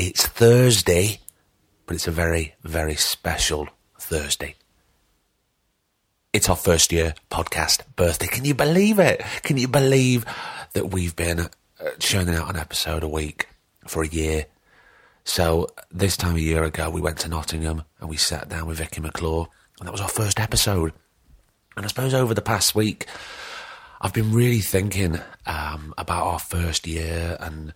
It's Thursday, but it's a very, very special Thursday. It's our first year podcast birthday. Can you believe it? Can you believe that we've been uh, churning out an episode a week for a year? So this time a year ago, we went to Nottingham and we sat down with Vicky McClure, and that was our first episode. And I suppose over the past week, I've been really thinking um, about our first year and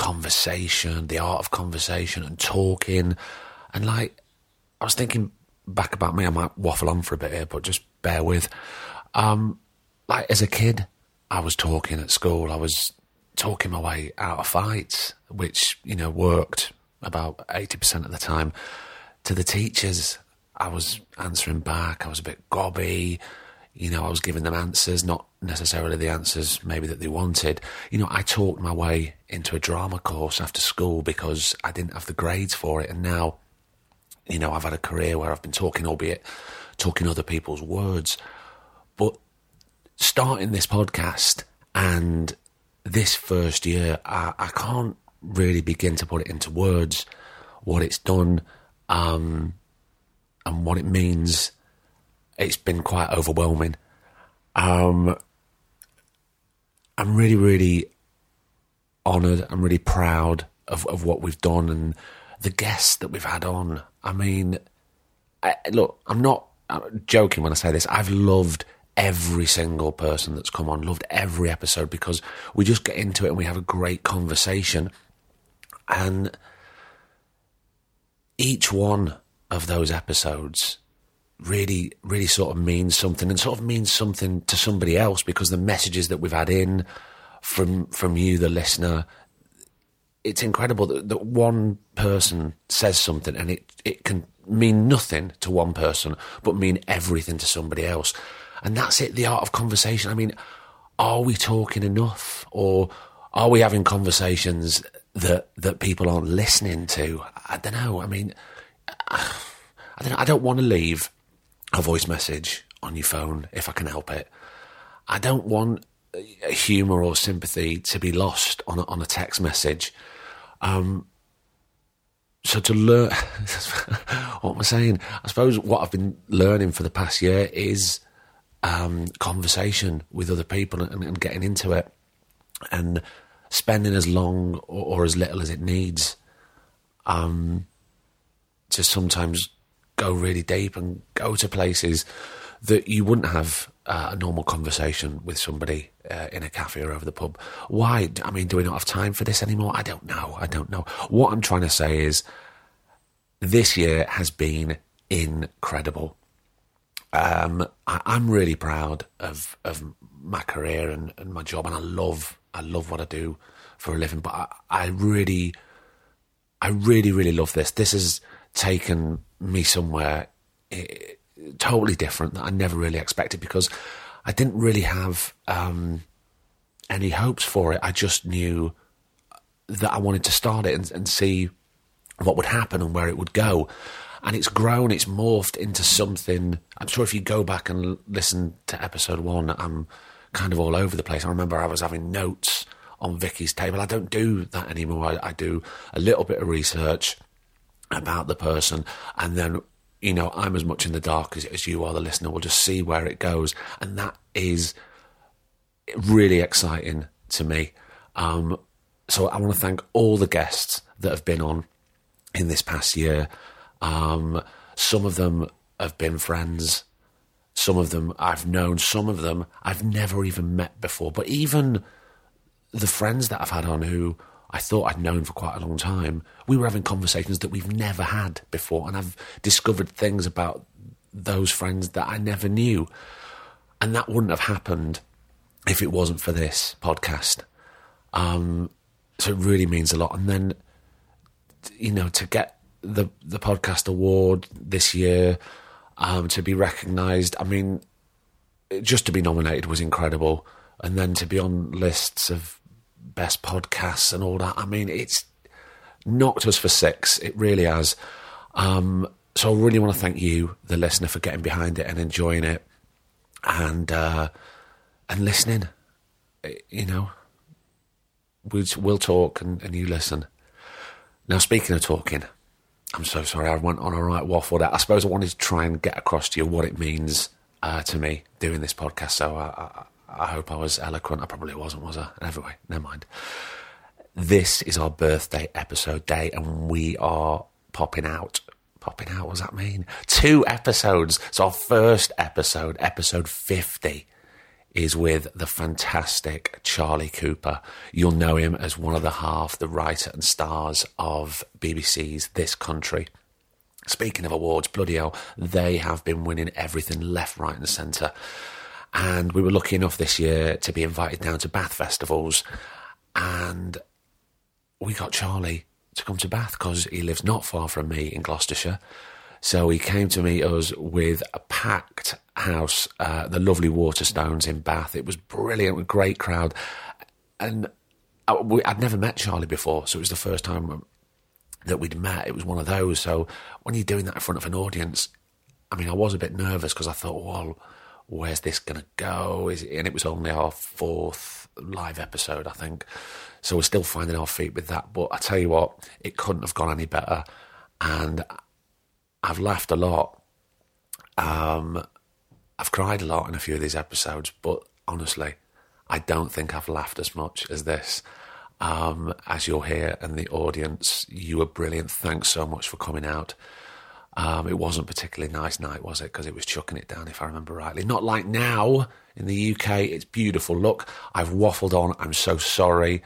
conversation, the art of conversation and talking. And like, I was thinking back about me, I might waffle on for a bit here, but just bear with. Um, like, as a kid, I was talking at school, I was talking my way out of fights, which, you know, worked about 80% of the time. To the teachers, I was answering back, I was a bit gobby you know, I was giving them answers, not necessarily the answers maybe that they wanted. You know, I talked my way into a drama course after school because I didn't have the grades for it. And now, you know, I've had a career where I've been talking, albeit talking other people's words. But starting this podcast and this first year, I, I can't really begin to put it into words what it's done um, and what it means it's been quite overwhelming. Um, I'm really, really honoured. I'm really proud of, of what we've done and the guests that we've had on. I mean, I, look, I'm not I'm joking when I say this. I've loved every single person that's come on, loved every episode because we just get into it and we have a great conversation. And each one of those episodes really, really sort of means something and sort of means something to somebody else because the messages that we've had in from from you, the listener, it's incredible that, that one person says something and it, it can mean nothing to one person but mean everything to somebody else. And that's it, the art of conversation. I mean, are we talking enough or are we having conversations that that people aren't listening to? I don't know. I mean, I don't. I don't want to leave a voice message on your phone if I can help it. I don't want humour or sympathy to be lost on a, on a text message. Um, so to learn, what am I saying? I suppose what I've been learning for the past year is um, conversation with other people and, and, getting into it, and spending as long or, or as little as it needs. Um, to sometimes go really deep and go to places that you wouldn't have uh, a normal conversation with somebody uh, in a cafe or over the pub. Why? I mean, do we not have time for this anymore? I don't know. I don't know. What I'm trying to say is this year has been incredible. Um, I, am really proud of, of my career and, and, my job, and I love I love what I do for a living. But I, I really, I really, really love this. This has taken me somewhere eh, totally different that I never really expected because I didn't really have um, any hopes for it. I just knew that I wanted to start it and, and see what would happen and where it would go. And it's grown, it's morphed into something. I'm sure if you go back and listen to episode one, I'm kind of all over the place. I remember I was having notes on Vicky's table. I don't do that anymore. I, I do a little bit of research about the person and then you know i'm as much in the dark as, as you are the listener we'll just see where it goes. And that is really exciting to me. Um, so i want to thank all the guests that have been on in this past year. Um, some of them have been friends. Some of them i've known. Some of them i've never even met before. But even the friends that i've had on who I thought I'd known for quite a long time, we were having conversations that we've never had before. And I've discovered things about those friends that I never knew. And that wouldn't have happened if it wasn't for this podcast. Um, so it really means a lot. And then you know, to get the the podcast award this year, um, to be recognised. I mean, just to be nominated was incredible, and then to be on lists of best podcasts and all that. I mean, it's knocked us for six. It really has. Um, so I really want to thank you, the listener, for getting behind it and enjoying it, and uh, and listening. You know, we'll, we'll talk and, and you listen. Now, speaking of talking, I'm so sorry I went on a right waffle there. I suppose I wanted to try and get across to you what it means uh, to me doing this podcast. So I, I, I, hope I was eloquent. I probably wasn't, was I? Anyway, never mind. This is our birthday episode day, and we are popping out. Popping out, what does that mean? Two episodes. So our first episode, episode 50 is with the fantastic Charlie Cooper. You'll know him as one of the half, the writer and stars of BBC's This Country. Speaking of awards, bloody hell, they have been winning everything left, right, and centre. And we were lucky enough this year to be invited down to Bath festivals. And we got Charlie to come to Bath because he lives not far from me in Gloucestershire. So he came to meet us with a packed house, uh, the lovely Waterstones in Bath. It was brilliant, a great crowd. And I, I'd never met Charlie before, so it was the first time that we'd met. It was one of those. So when you're doing that in front of an audience, I mean, I was a bit nervous because I thought, well, where's this going to go? Is it, and it was only our fourth live episode, I think. So we're still finding our feet with that. But I tell you what, it couldn't have gone any better. And I've laughed a lot. Um, I've cried a lot in a few of these episodes, but honestly, I don't think I've laughed as much as this. Um, as you're here and the audience, you were brilliant. Thanks so much for coming out. Um, it wasn't particularly nice night, was it? Because it was chucking it down, if I remember rightly. Not like now in the UK. It's beautiful. Look, I've waffled on. I'm so sorry.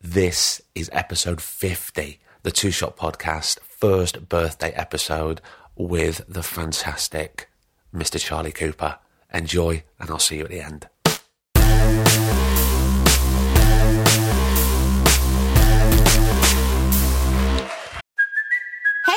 This is episode 50, the Two Shot Podcast, first birthday episode with the fantastic Mr. Charlie Cooper. Enjoy, and I'll see you at the end.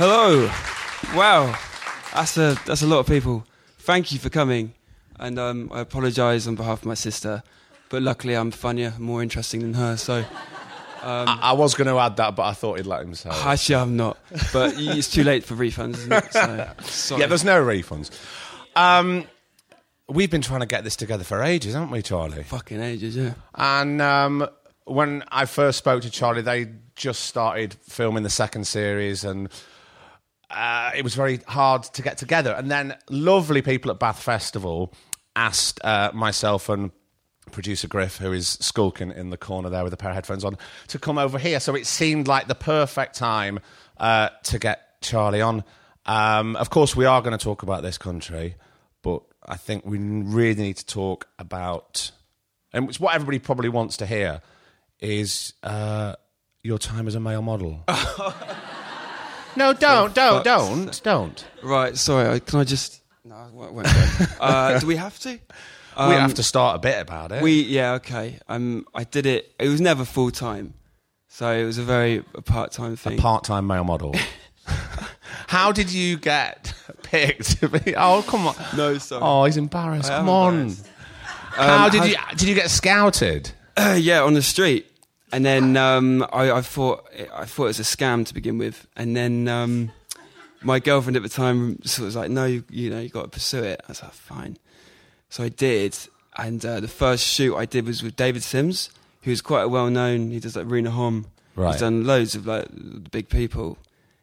Hello. Wow. That's a that's a lot of people. Thank you for coming. And um, I apologise on behalf of my sister, but luckily I'm funnier, more interesting than her. So I, I was going to add that, but I thought he'd let him say. actually I'm not. But it's too late for refunds, isn't it? So. Yeah, there's no refunds. Um, we've been trying to get this together for ages, haven't we, Charlie? fucking ages. Yeah. And um, when I first spoke to Charlie, they just started filming the second series, and uh, it was very hard to get together. And then lovely people at Bath Festival asked uh, myself and producer Griff, who is skulking in the corner there with a pair of headphones on, to come over here. So it seemed like the perfect time uh, to get Charlie on. Um, of course, we are going to talk about this country, but I think we really need to talk about, and it's what everybody probably wants to hear, is uh, your time as a male model. no, don't, don't, don't, don't. Right. Sorry. I, can I just? No, I won't won't go. uh, do we have to? we Um, have to start a bit about it. We yeah okay. Um, I did it. It was never full time, so it was a very part time thing. A part-time male model. How did you get picked to be? Oh, come on! no, sorry. Oh, he's embarrassed. I am Come on! embarrassed. How Um, did you did you get scouted? yeah, on the street. And then um, I, I thought I thought it was a scam to begin with. And then um, my girlfriend at the time sort of was like, "No, you, you know, you got to pursue it." I was like, "Fine." So I did. And uh, the first shoot I did was with David Sims, who's quite a well known. He does like Rena Hom. Right. He's done loads of like the big people.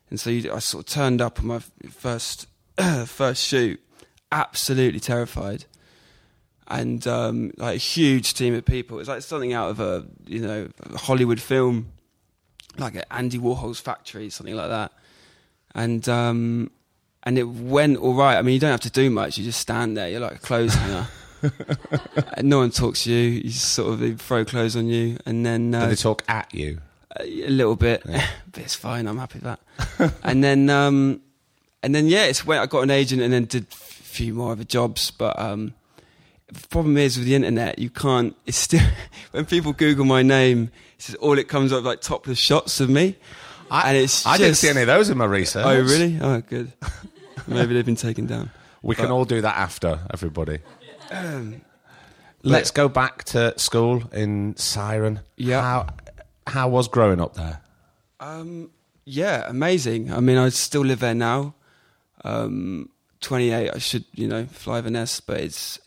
And so you, I sort of turned up on my first first shoot, absolutely terrified and um, like a huge team of people. It's like something out of a you know Hollywood film. like Andy Warhol's factory, something like that. And um, and it went all right. I mean, you don't have to do much. You just stand there. You're like a clothes hanger. and no one talks to you. You just sort of they throw clothes on you, and then uh, they talk at you? a little bit, but it's fine. I'm happy with that. and then, um, and then, yeah, it's when I got an agent, and then did a few more other jobs. But um, the problem is with the internet, you can't. It's still when people Google my name, it's just, all it comes up like topless shots of me, and it's. I didn't see any of those in my research. Oh, really? Oh, good. Maybe they've been taken down. We can all do that after, everybody. Let's go back to school in Ciren. Yeah. How, how was growing up there? Um, yeah, amazing. I mean, I still live there now. Um, 28, I should, you know, fly the nest, but it's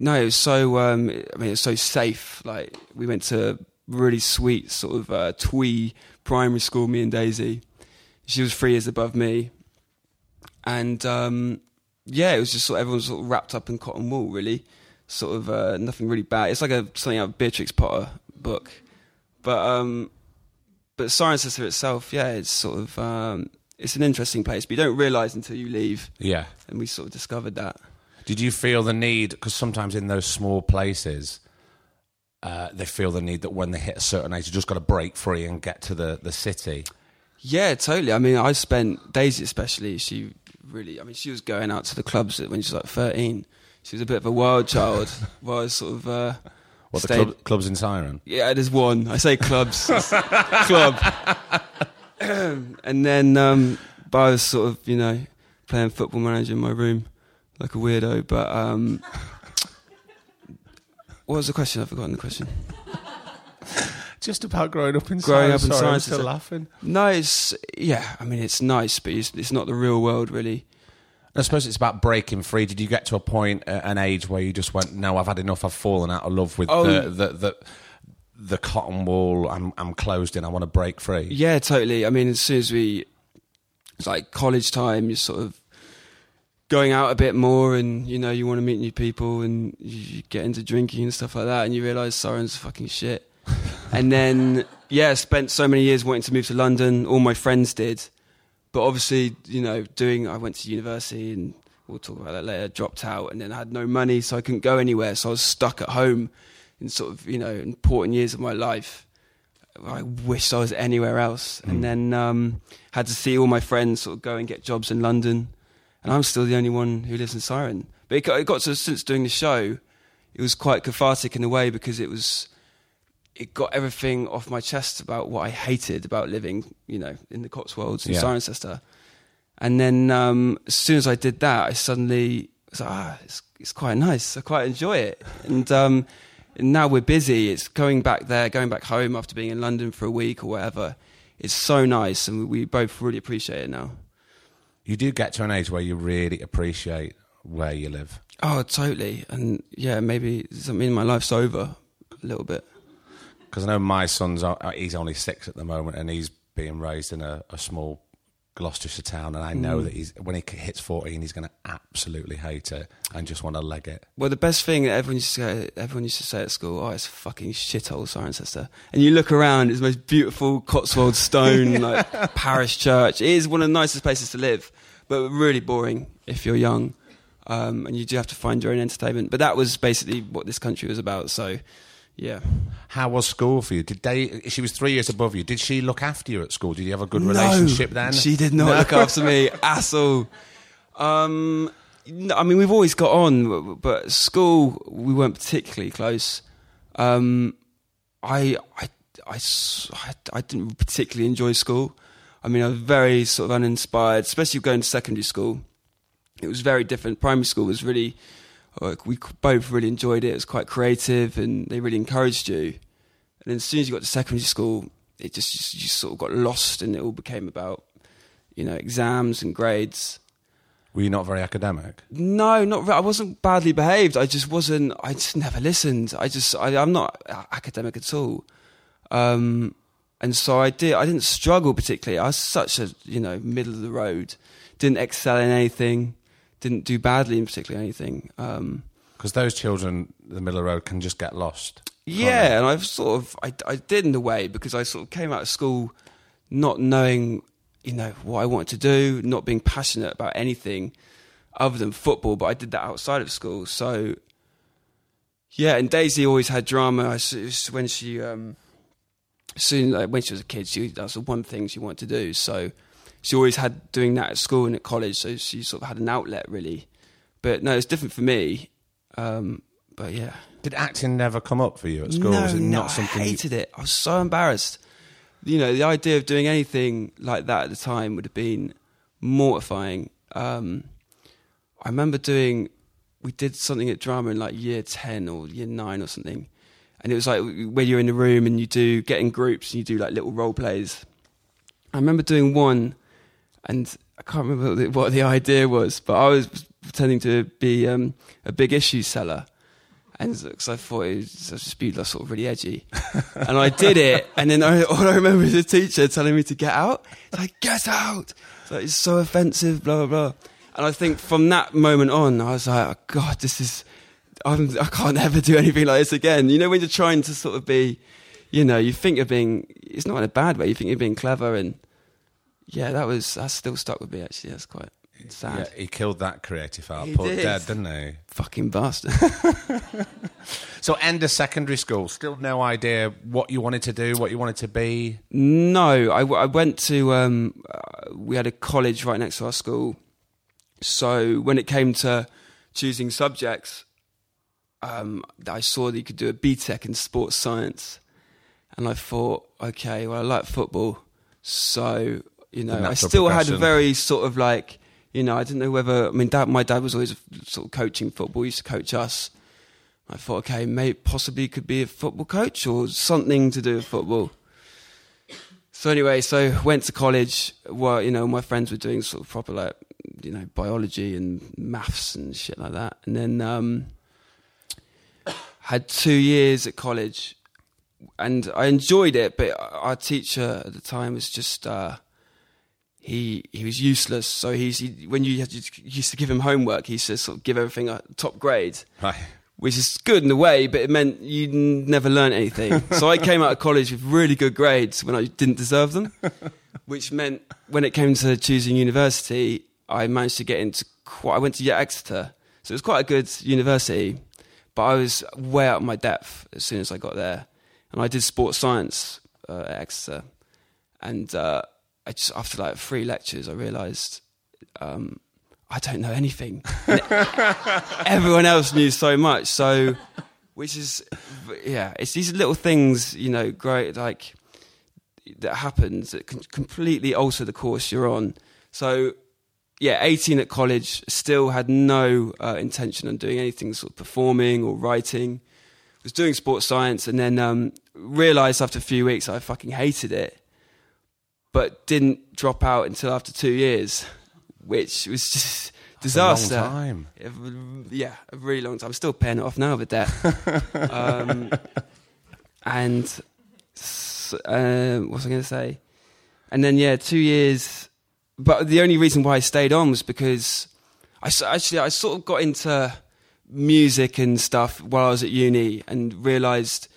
no, it was so. Um, I mean, it's so safe. Like we went to really sweet sort of uh, twee primary school. Me and Daisy, she was three years above me, and um, yeah, it was just sort of, everyone was sort of wrapped up in cotton wool. Really, sort of uh, nothing really bad. It's like a something out of Beatrix Potter book, but um, but Cirencester itself, yeah, it's sort of um, it's an interesting place, but you don't realise until you leave, Yeah. and we sort of discovered that. Did you feel the need? Because sometimes in those small places, uh, they feel the need that when they hit a certain age, you just got to break free and get to the, the city. Yeah, totally. I mean, I spent Daisy especially. She really, I mean, she was going out to the clubs when she was like thirteen. She was a bit of a wild child. while I was sort of uh, What the club, clubs in Ciren? Yeah, there's one. I say clubs, club, and then um, but I was sort of you know playing football manager in my room like a weirdo. But um, what was the question? I've forgotten the question. Just about growing up in Growing Ciren. up in Sorry, I'm still laughing. No, it's yeah. I mean, it's nice, but it's, it's not the real world, really. I suppose it's about breaking free. Did you get to a point at an age where you just went, "No, I've had enough. I've fallen out of love with Oh. the, the the the cotton wool. I'm I'm closed in. I want to break free." Yeah, totally. I mean, as soon as we, it's like college time, you're sort of going out a bit more and, you know, you want to meet new people and you get into drinking and stuff like that and you realise Ciren's fucking shit. and then, yeah, spent so many years wanting to move to London. All my friends did. But obviously, you know, doing, I went to university and we'll talk about that later, dropped out and then I had no money, so I couldn't go anywhere. So I was stuck at home in sort of, you know, important years of my life. I wished I was anywhere else. And then um, had to see all my friends sort of go and get jobs in London. And I'm still the only one who lives in Ciren. But it got, it got to, since doing the show, it was quite cathartic in a way because it was, it got everything off my chest about what I hated about living, you know, in the Cotswolds in Yeah. Cirencester. And then um, as soon as I did that, I suddenly was like, ah, it's, it's quite nice. I quite enjoy it. And, um, and now we're busy. It's going back there, going back home after being in London for a week or whatever. It's so nice, and we both really appreciate it now. You do get to an age where you really appreciate where you live. Oh, totally. And yeah, maybe something in my life's over a little bit. Because I know my son's uh, he's only six at the moment, and he's being raised in a, a small Gloucestershire town, and I Mm. know that he's when he hits fourteen, he's going to absolutely hate it and just want to leg it. Well, the best thing that everyone used to say, everyone used to say at school, oh, it's a fucking shithole, Cirencester. And you look around, it's the most beautiful Cotswold stone, like parish church. It is one of the nicest places to live, but really boring if you're young. Um, and you do have to find your own entertainment. But that was basically what this country was about. So, yeah. How was school for you? Did they? She was three years above you. Did she look after you at school? Did you have a good No, relationship then? She did not look after me at all. Um, no, I mean, we've always got on, but at school we weren't particularly close. Um, I didn't particularly enjoy school. I mean, I was very sort of uninspired, especially going to secondary school. It was very different. Primary school was really, we both really enjoyed it. It was quite creative, and they really encouraged you. And then as soon as you got to secondary school, it just you sort of got lost, and it all became about you know exams and grades. Were you not very academic? No, not I wasn't badly behaved. I just wasn't. I just never listened. I just I, I'm not academic at all. Um, and so I did. I didn't struggle particularly. I was such a you know middle of the road. Didn't excel in anything. Didn't do badly in particularly anything. Um, Because those children, the middle of the road, can just get lost. Yeah, and I've sort of I, I did in a way because I sort of came out of school not knowing you know what I wanted to do, not being passionate about anything other than football. But I did that outside of school, so yeah. And Daisy always had drama. I when she um, soon like when she was a kid, she that's the one thing she wanted to do. So she always had doing that at school and at college. So she sort of had an outlet really. But no, it's different for me. Um, but yeah, Did acting never come up for you at school? no, Was it no, not something? I you- hated it. I was so embarrassed. You know, the idea of doing anything like that at the time would have been mortifying. Um, I remember doing, we did something at drama in like year 10 or year 9 or something. And it was like when you're in the room and you do get in groups and you do like little role plays. I remember doing one and I can't remember what the, idea was, but I was pretending to be um, a big issue seller. And because I thought it was just be like sort of really edgy, and I did it, and then I, all I remember is the teacher telling me to get out. It's like get out. It's like it's so offensive, blah blah blah. And I think from that moment on, I was like, oh, God, this is. I'm, I can't ever do anything like this again. You know, when you're trying to sort of be, you know, you think you're being. It's not in a bad way. You think you're being clever, and yeah, that was that's still stuck with me. Actually, that's quite sad. Yeah, he killed that creative output did. dead, didn't he? Fucking bastard. So, end of secondary school, still no idea what you wanted to do, what you wanted to be. No, I, w- I went to. Um, uh, we had a college right next to our school, so when it came to choosing subjects, um, I saw that you could do a BTEC in sports science, and I thought, okay, well, I like football, so you know, I still had a very sort of like, you know, I didn't know whether. I mean, dad, my dad was always sort of coaching football. He used to coach us. I thought, okay, maybe possibly could be a football coach or something to do with football. So anyway, so went to college. Well, you know, my friends were doing sort of proper like, you know, biology and maths and shit like that. And then um, had two years at college, and I enjoyed it. But our teacher at the time was just uh, he he was useless. So he's he, when you used to give him homework, he used to sort of give everything a top grade Right. which is good in a way, but it meant you never learned anything. so I came out of college with really good grades when I didn't deserve them, which meant when it came to choosing university, I managed to get into quite, I went to Yet Exeter. So it was quite a good university, but I was way out of my depth as soon as I got there. And I did sports science uh, at Exeter. And uh, I just, after like three lectures, I realized um, I don't know anything. Everyone else knew so much. So, which is, yeah, it's these little things, you know, great like that happens that can completely alter the course you're on. So, yeah, 18 at college, still had no uh, intention on doing anything sort of performing or writing. Was doing sports science, and then um, realized after a few weeks I fucking hated it, but didn't drop out until after two years, which was just disaster. A long time. Yeah, a really long time. I'm still paying it off now, the debt. um, and uh, what was I going to say? And then yeah, two years. But the only reason why I stayed on was because I actually I sort of got into music and stuff while I was at uni and realized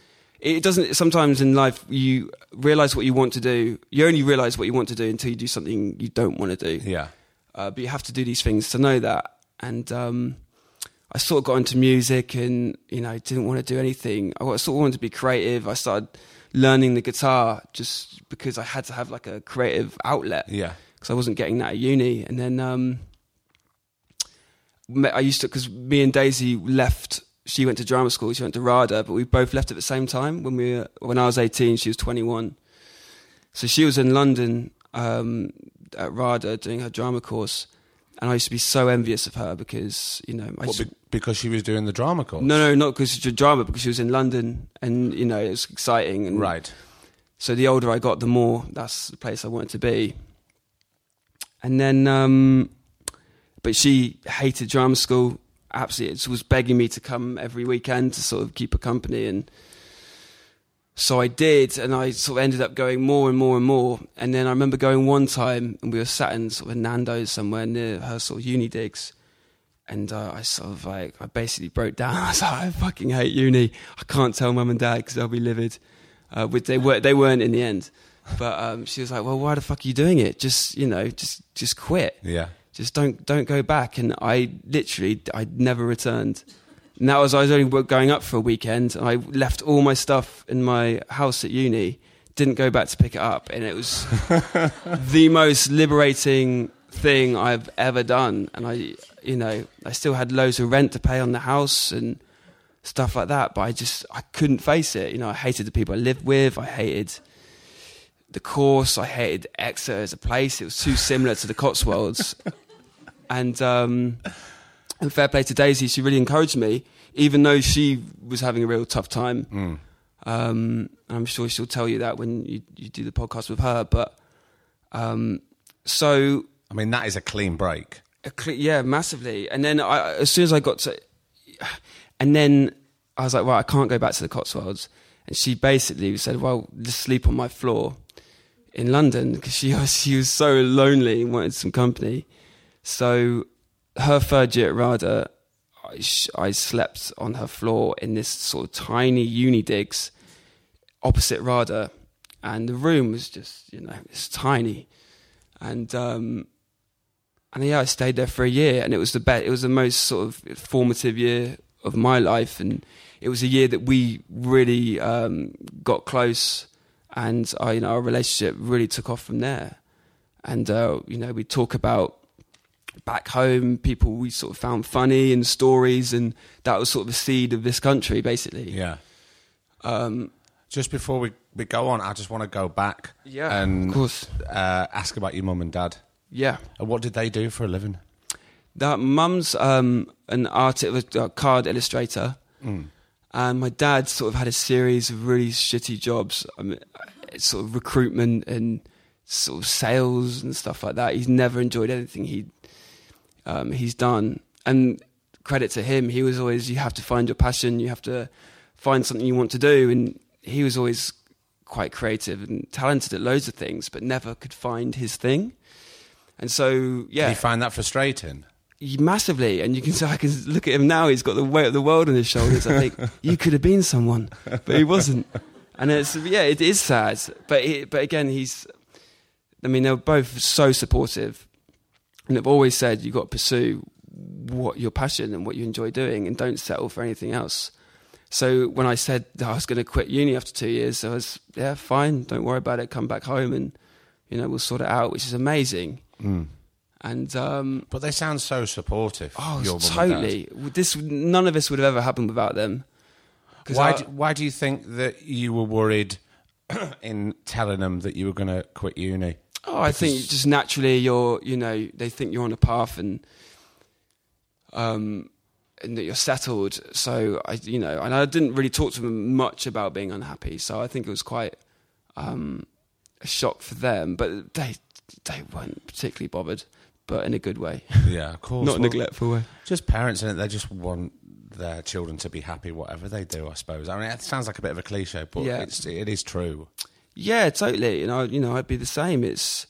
it doesn't. Sometimes in life you realize what you want to do. You only realize what you want to do until you do something you don't want to do Yeah. uh, but you have to do these things to know that. And um, I sort of got into music, and you know, didn't want to do anything. I sort of wanted to be creative. I started learning the guitar just because I had to have like a creative outlet. Yeah. because I wasn't getting that at uni. And then um, I used to because me and Daisy left. She went to drama school. She went to RADA, but we both left at the same time. When we were, when I was eighteen, she was twenty one. So she was in London um, at RADA doing her drama course, and I used to be so envious of her because you know I What, just, because she was doing the drama course? no no not because she did drama because she was in London and you know it was exciting and Right. so the older I got, the more that's the place I wanted to be. And then, um, but she hated drama school. Absolutely, it was begging me to come every weekend to sort of keep her company, and so I did. And I sort of ended up going more and more and more. And then I remember going one time, and we were sat in sort of Nando's somewhere near her sort of uni digs, and uh, I sort of like I basically broke down. I was like, I fucking hate uni. I can't tell mum and dad because they'll be livid. Uh, they were they weren't in the end, but um, she was like, well, why the fuck are you doing it? Just you know, just just quit. Yeah. Just don't don't go back. And I literally I never returned. And that was I was only going up for a weekend, and I left all my stuff in my house at uni. Didn't go back to pick it up, and it was the most liberating thing I've ever done. And I, you know, I still had loads of rent to pay on the house and stuff like that, but I just I couldn't face it. You know, I hated the people I lived with. I hated the course. I hated Exeter as a place. It was too similar to the Cotswolds. and um, and fair play to Daisy, she really encouraged me, even though she was having a real tough time. Um, I'm sure she'll tell you that when you, you do the podcast with her. But um, so I mean, that is a clean break. a yeah, massively. And then I, as soon as I got to, and then I was like, well, I can't go back to the Cotswolds. And she basically said, well, just sleep on my floor in London because she she was so lonely and wanted some company. So her third year at RADA, I, I slept on her floor in this sort of tiny uni digs opposite RADA. And the room was just, you know, it's tiny. And, um, and yeah, I stayed there for a year, and it was the best. It was the most sort of formative year of my life, and it was a year that we really um, got close, and our, you know, our relationship really took off from there. And uh, you know, we talk about back home, people we sort of found funny and stories, and that was sort of the seed of this country, basically. Yeah. Um, Just before we, we go on, I just want to go back Yeah, and of course. Uh, ask about your mum and dad. yeah. And what did they do for a living? That mum's um, an artist, a card illustrator, and my dad sort of had a series of really shitty jobs, I mean, sort of recruitment and sort of sales and stuff like that. He's never enjoyed anything he um, he's done, and credit to him, he was always you have to find your passion, you have to find something you want to do, and he was always quite creative and talented at loads of things, but never could find his thing. And so, yeah, Did you find that frustrating? massively, and you can say I can look at him now. He's got the weight of the world on his shoulders. I think you could have been someone, but he wasn't. And it's yeah, it is sad. But he, but again, he's. I mean, they're both so supportive, and they've always said you have got to pursue what your passion and what you enjoy doing, and don't settle for anything else. So when I said that I was going to quit uni after two years, I was yeah, fine, don't worry about it. Come back home, and you know we'll sort it out, which is amazing. And um, But they sound so supportive. Oh, your mum totally. This none of this would have ever happened without them. Why, I- do, why do you think that you were worried in telling them that you were going to quit uni? Oh, I think just naturally you're, you know, they think you're on a path and, um, and that you're settled. So I, you know, and I didn't really talk to them much about being unhappy. So I think it was quite um, a shock for them. But they they weren't particularly bothered, but in a good way, Yeah, of course. not a Well, neglectful way. Just parents and. They just want their children to be happy, whatever they do. I suppose. I mean, it sounds like a bit of a cliche, but Yeah. it's, it is true. Yeah, totally. And I, you know, I'd be the same. It's,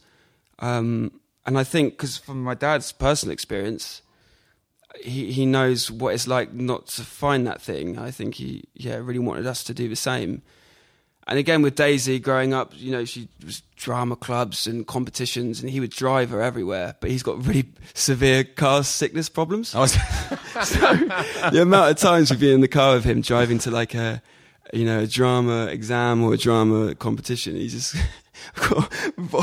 um, and I think because from my dad's personal experience, he he knows what it's like not to find that thing. I think he, yeah, really wanted us to do the same. And again, with Daisy growing up, you know, she was drama clubs and competitions, and he would drive her everywhere. But he's got really severe car sickness problems was, the amount of times we'd be in the car with him driving to like a you know a drama exam or a drama competition he just got vo-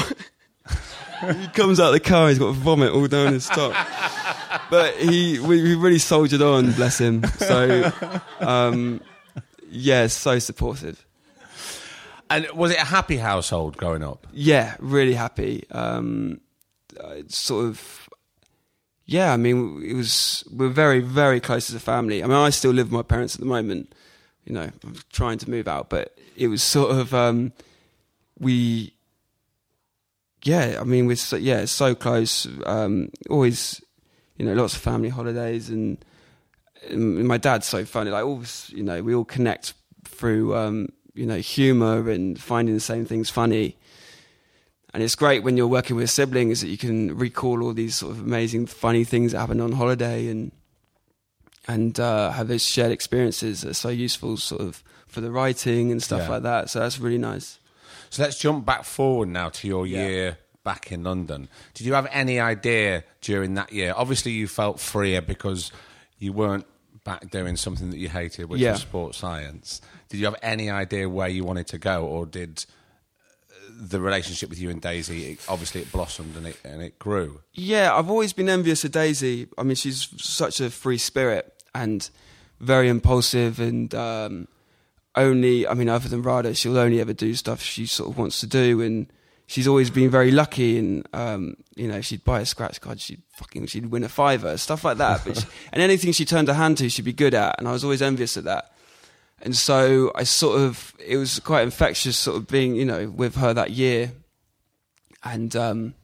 he comes out of the car he's got vomit all down his top but he we, we really soldiered on bless him so um yeah so supportive and was it a happy household growing up? yeah, really happy. Um, uh, sort of, yeah. I mean, it was we're very, very close as a family. I mean, I still live with my parents at the moment. You know, trying to move out, but it was sort of um, we. Yeah, I mean, we're so, yeah, so close. Um, always, you know, lots of family holidays, and, and my dad's so funny. Like, always, you know, we all connect through, um, you know, humor and finding the same things funny. And it's great when you're working with siblings that you can recall all these sort of amazing, funny things that happened on holiday. And and uh, have those shared experiences that are so useful, sort of for the writing and stuff Yeah. like that. So that's really nice. So let's jump back forward now to your Yeah. year back in London. Did you have any idea during that year? Obviously, you felt freer because you weren't back doing something that you hated, which Yeah. was sports science. Did you have any idea where you wanted to go, or did uh, the relationship with you and Daisy it, obviously it blossomed and it and it grew? Yeah, I've always been envious of Daisy. I mean, she's such a free spirit and very impulsive, and um, only, I mean, other than Rada, she'll only ever do stuff she sort of wants to do, and she's always been very lucky. And um, you know, she'd buy a scratch card, she'd fucking, she'd win a fiver, stuff like that. But she, and anything she turned her hand to, she'd be good at, and I was always envious of that. And so I sort of, it was quite infectious, sort of being, you know, with her that year, and. um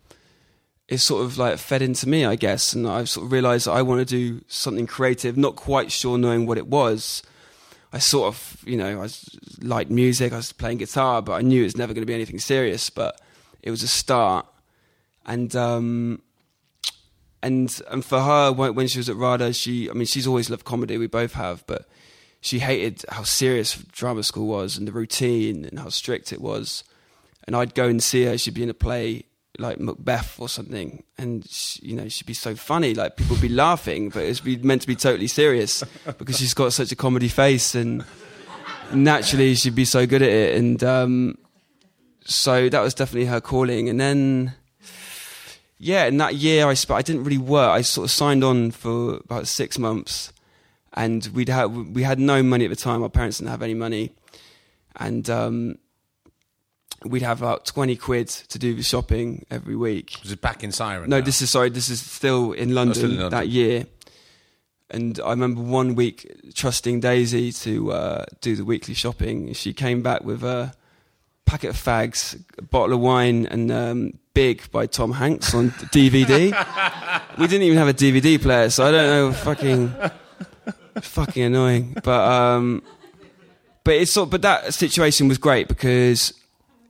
it sort of like fed into me, I guess, and I've sort of realised that I want to do something creative. Not quite sure knowing what it was. I sort of, you know, I liked music. I was playing guitar, but I knew it was never going to be anything serious. But it was a start, and um, and and for her, when she was at RADA, she, I mean, she's always loved comedy. We both have, but she hated how serious drama school was and the routine and how strict it was. And I'd go and see her. She'd be in a play like Macbeth or something, and she, you know she'd be so funny. Like people would be laughing, but it's be meant to be totally serious because she's got such a comedy face, and naturally she'd be so good at it. And um, so that was definitely her calling. And then, yeah, in that year I sp- I didn't really work. I sort of signed on for about six months, and we'd had we had no money at the time. Our parents didn't have any money, and um, we'd have about twenty quid to do the shopping every week. Was it back in Ciren? No, now? this is sorry. This is still in London, still in London. that year. And I remember one week trusting Daisy to uh, do the weekly shopping. She came back with a packet of fags, a bottle of wine, and um, Big by Tom Hanks on DVD. we didn't even have a DVD player, so I don't know. Fucking, fucking annoying. But um, but it's sort. But that situation was great because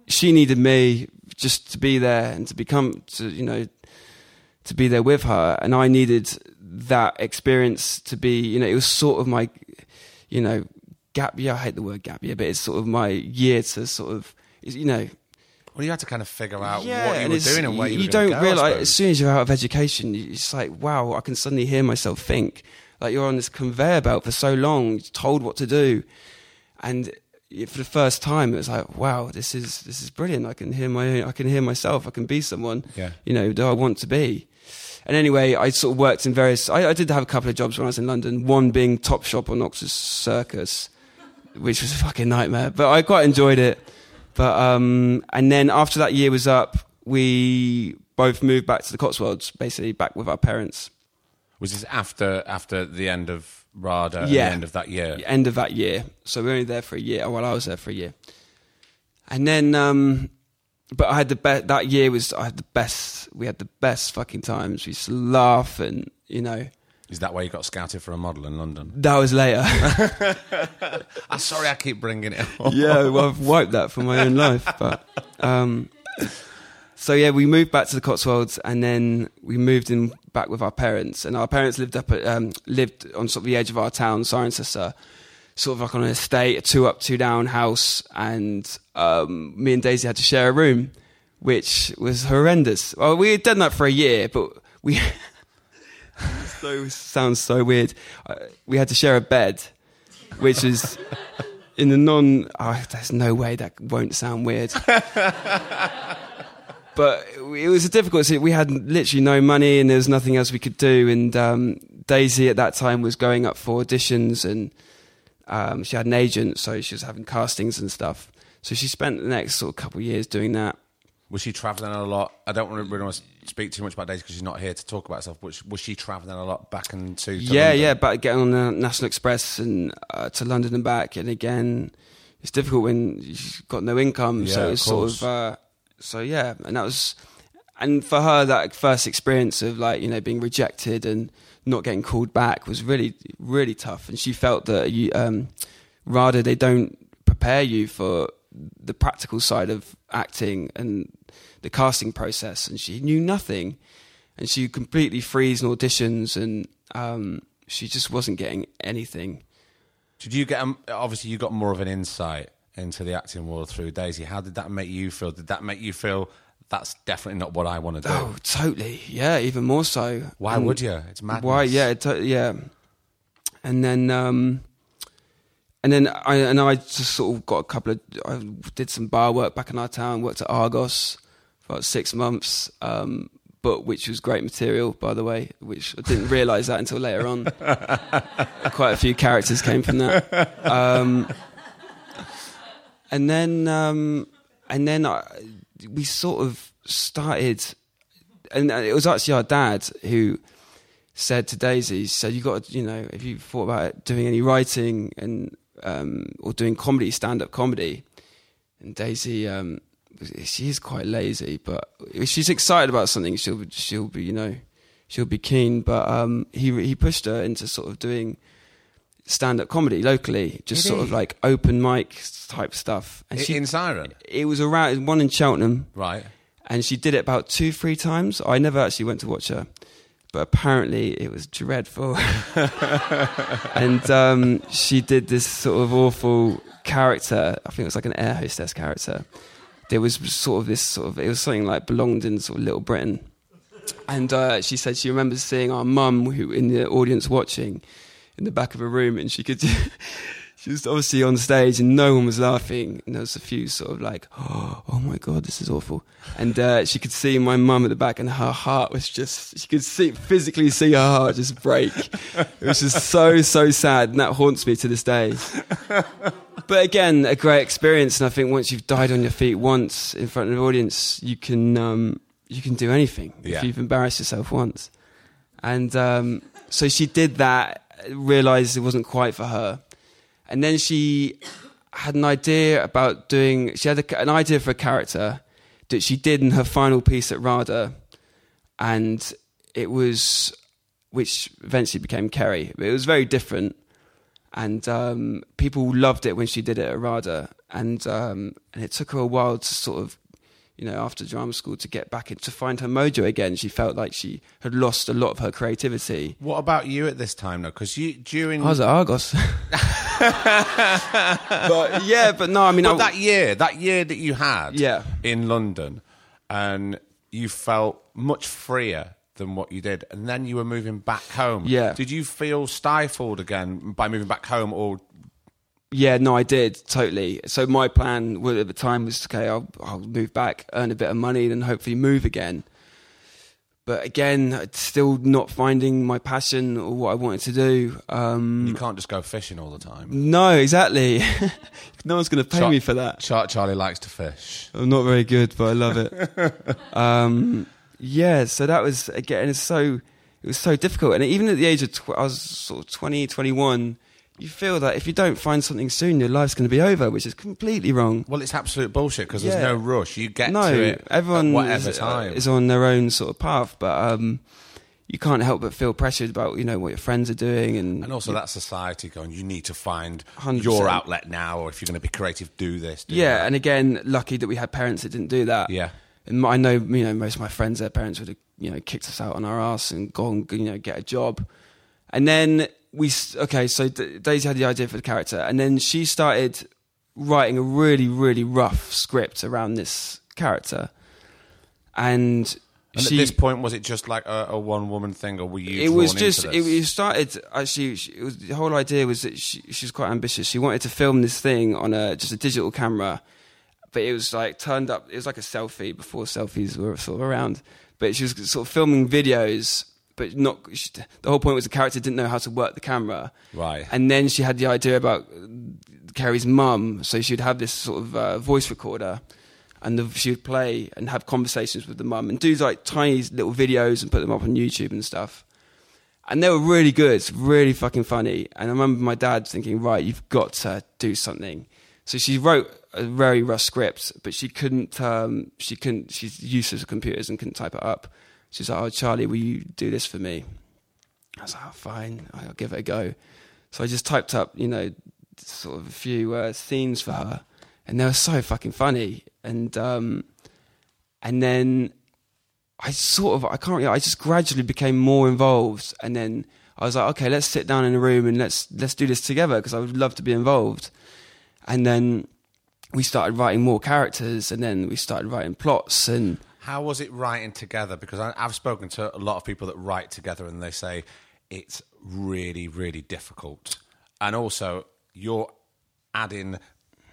she needed me just to be there and to become to you know to be there with her. And i needed that experience to be you know it was sort of my you know gap year. I hate the word gap year but it's sort of my year to sort of you know. Well, you had to kind of figure out yeah, what you were doing and where you, you don't go, realize as soon as you're out of education, you- it's like wow, I can suddenly hear myself think. Like you're on this conveyor belt for so long, told what to do, and for the first time, it was like wow, this is this is brilliant. I can hear my I can hear myself. I can be someone. Yeah. you know, that I want to be. And anyway, I sort of worked in various. I, I did have a couple of jobs when I was in London. One being Top Shop on Oxford Circus, which was a fucking nightmare, but I quite enjoyed it. But um, and then after that year was up, we both moved back to the Cotswolds, basically back with our parents. Was this after after the end of RADA and Yeah. the end of that year? End of that year. So we were only there for a year. Well, I was there for a year, and then. Um, but I had the best. That year was I had the best. We had the best fucking times. We used to laugh, and you know Is that why you got scouted for a model in London? that was later. I'm sorry, I keep bringing it up. yeah, well, I've wiped that from my own life. But um, so yeah, we moved back to the Cotswolds, and then we moved in back with our parents. And our parents lived up at um, lived on sort of the edge of our town, Cirencester, sort of like on an estate, a two up, two down house. And um, me and Daisy had to share a room, which was horrendous. Well, we had done that for a year, but we. so sounds so weird. Uh, we had to share a bed, which is in the non. Oh, there's no way that won't sound weird. but it was a difficult. We had literally no money, and there was nothing else we could do. And um, Daisy at that time was going up for auditions, and um, she had an agent, so she was having castings and stuff. So she spent the next sort of couple of years doing that. Was she travelling a lot? I don't want to really want to speak too much about Daisy because she's not here to talk about herself. But was- she travelling a lot back and to yeah, London? yeah, but getting on the National Express and uh, to London and back, and again, it's difficult when you've got no income. Yeah, so it's sort of, uh, so yeah, and that was, and for her, that first experience of like you know being rejected and not getting called back was really, really tough. And she felt that you, um, rather they don't prepare you for the practical side of acting and the casting process, and she knew nothing and she completely freeze in auditions and um, she just wasn't getting anything. Did you get um, obviously you got more of an insight into the acting world through Daisy? How did that make you feel? Did that make you feel that's definitely not what I want to do? Oh, totally. Yeah, even more so. Why And would you? It's madness. Why? Yeah, to- yeah. And then, um, and then I and I just sort of got a couple of. I did some bar work back in our town. Worked at Argos for about six months. Um, but which was great material, by the way. Which I didn't realise that until later on. Quite a few characters came from that. Um, and then, um, and then I, we sort of started, and it was actually our dad who said to Daisy, said, "You got, to, you know, if you thought about doing any writing and um, or doing comedy, stand-up comedy." And Daisy, um, she is quite lazy, but if she's excited about something, she'll she'll be, you know, she'll be keen. But um, he he pushed her into sort of doing stand-up comedy locally, just Did sort of like open mic type stuff. And I- she, in Ciren, it was around one in Cheltenham, right? and she did it about two, three times. I never actually went to watch her, but apparently it was dreadful. and um, she did this sort of awful character. I think it was like an air hostess character. There was sort of this sort of it was something like belonged in sort of Little Britain. And uh, she said she remembers seeing our mum, who in the audience watching, in the back of a room, and she could. she was obviously on stage, and no one was laughing. And there was a few sort of like, "Oh, oh my god, this is awful." And uh, she could see my mum at the back, and her heart was just. She could see physically see her heart just break. It was just so so sad, and that haunts me to this day. But again, a great experience, and I think once you've died on your feet once in front of an audience, you can um, you can do anything Yeah. if you've embarrassed yourself once. And um, so she did that, realized it wasn't quite for her, and then she had an idea about doing. She had a, an idea for a character that she did in her final piece at RADA, and it was which eventually became Kerry. It was very different and um, people loved it when she did it at RADA, and um, and it took her a while to sort of, you know, after drama school to get back in, to find her mojo again. She felt like she had lost a lot of her creativity. What about you at this time, though? Because you during I was at Argos, but yeah, but no, I mean, but I, that year, that year that you had Yeah. in London, and you felt much freer than what you did, and then you were moving back home. Yeah. Did you feel stifled again by moving back home, or Yeah, no, I did totally. So my plan at the time was okay. I'll, I'll move back, earn a bit of money, then hopefully move again. But again, still not finding my passion or what I wanted to do. Um, you can't just go fishing all the time? no, exactly. no one's going to pay Char- me for that. Char- Charlie likes to fish. I'm not very good, but I love it. um, yeah, so that was again. It's so it was so difficult, and even at the age of tw- I was sort of 20, 21, you feel that if you don't find something soon, your life's going to be over, which is completely wrong. Well, it's absolute bullshit because Yeah. there's no rush. You get no, to it everyone at whatever is, uh, time. is on their own sort of path, but um, you can't help but feel pressured about you know what your friends are doing, and, and also that society going, you need to find 100%. your outlet now, or if you're going to be creative, do this. Do yeah, that. and again, lucky that we had parents that didn't do that. yeah. And I know, you know, most of my friends, their parents would have, you know, kicked us out on our ass and gone, you know, get a job. And then we, okay, so D- Daisy had the idea for the character, and then she started writing a really, really rough script around this character. And, And she, at this point, was it just like a, a one woman thing, or were you? it was just it, it started uh, actually she, it was, the whole idea was that she, she was quite ambitious she wanted to film this thing on a just a digital camera but it was like turned up it was like a selfie before selfies were sort of around but she was sort of filming videos but not she, the whole point was the character didn't know how to work the camera Right. and then she had the idea about Kerry's mum so she'd have this sort of uh, voice recorder and the, she would play and have conversations with the mum and do like tiny little videos and put them up on YouTube and stuff. And they were really good, really fucking funny. And I remember my dad thinking, right, you've got to do something. So she wrote a very rough script, but she couldn't. Um, she couldn't. She's useless with computers and couldn't type it up. She's like, "Oh, Charlie, will you do this for me?" I was like, oh, "Fine, I'll give it a go." So I just typed up, you know, sort of a few uh, scenes for her, and they were so fucking funny. And um, and then I sort of I can't. Really, I just gradually became more involved, and then I was like, okay, let's sit down in a room and let's let's do this together because I would love to be involved. And then we started writing more characters, and then we started writing plots and. How was it writing together? Because I, I've spoken to a lot of people that write together, and they say it's really, really difficult. And also, you're adding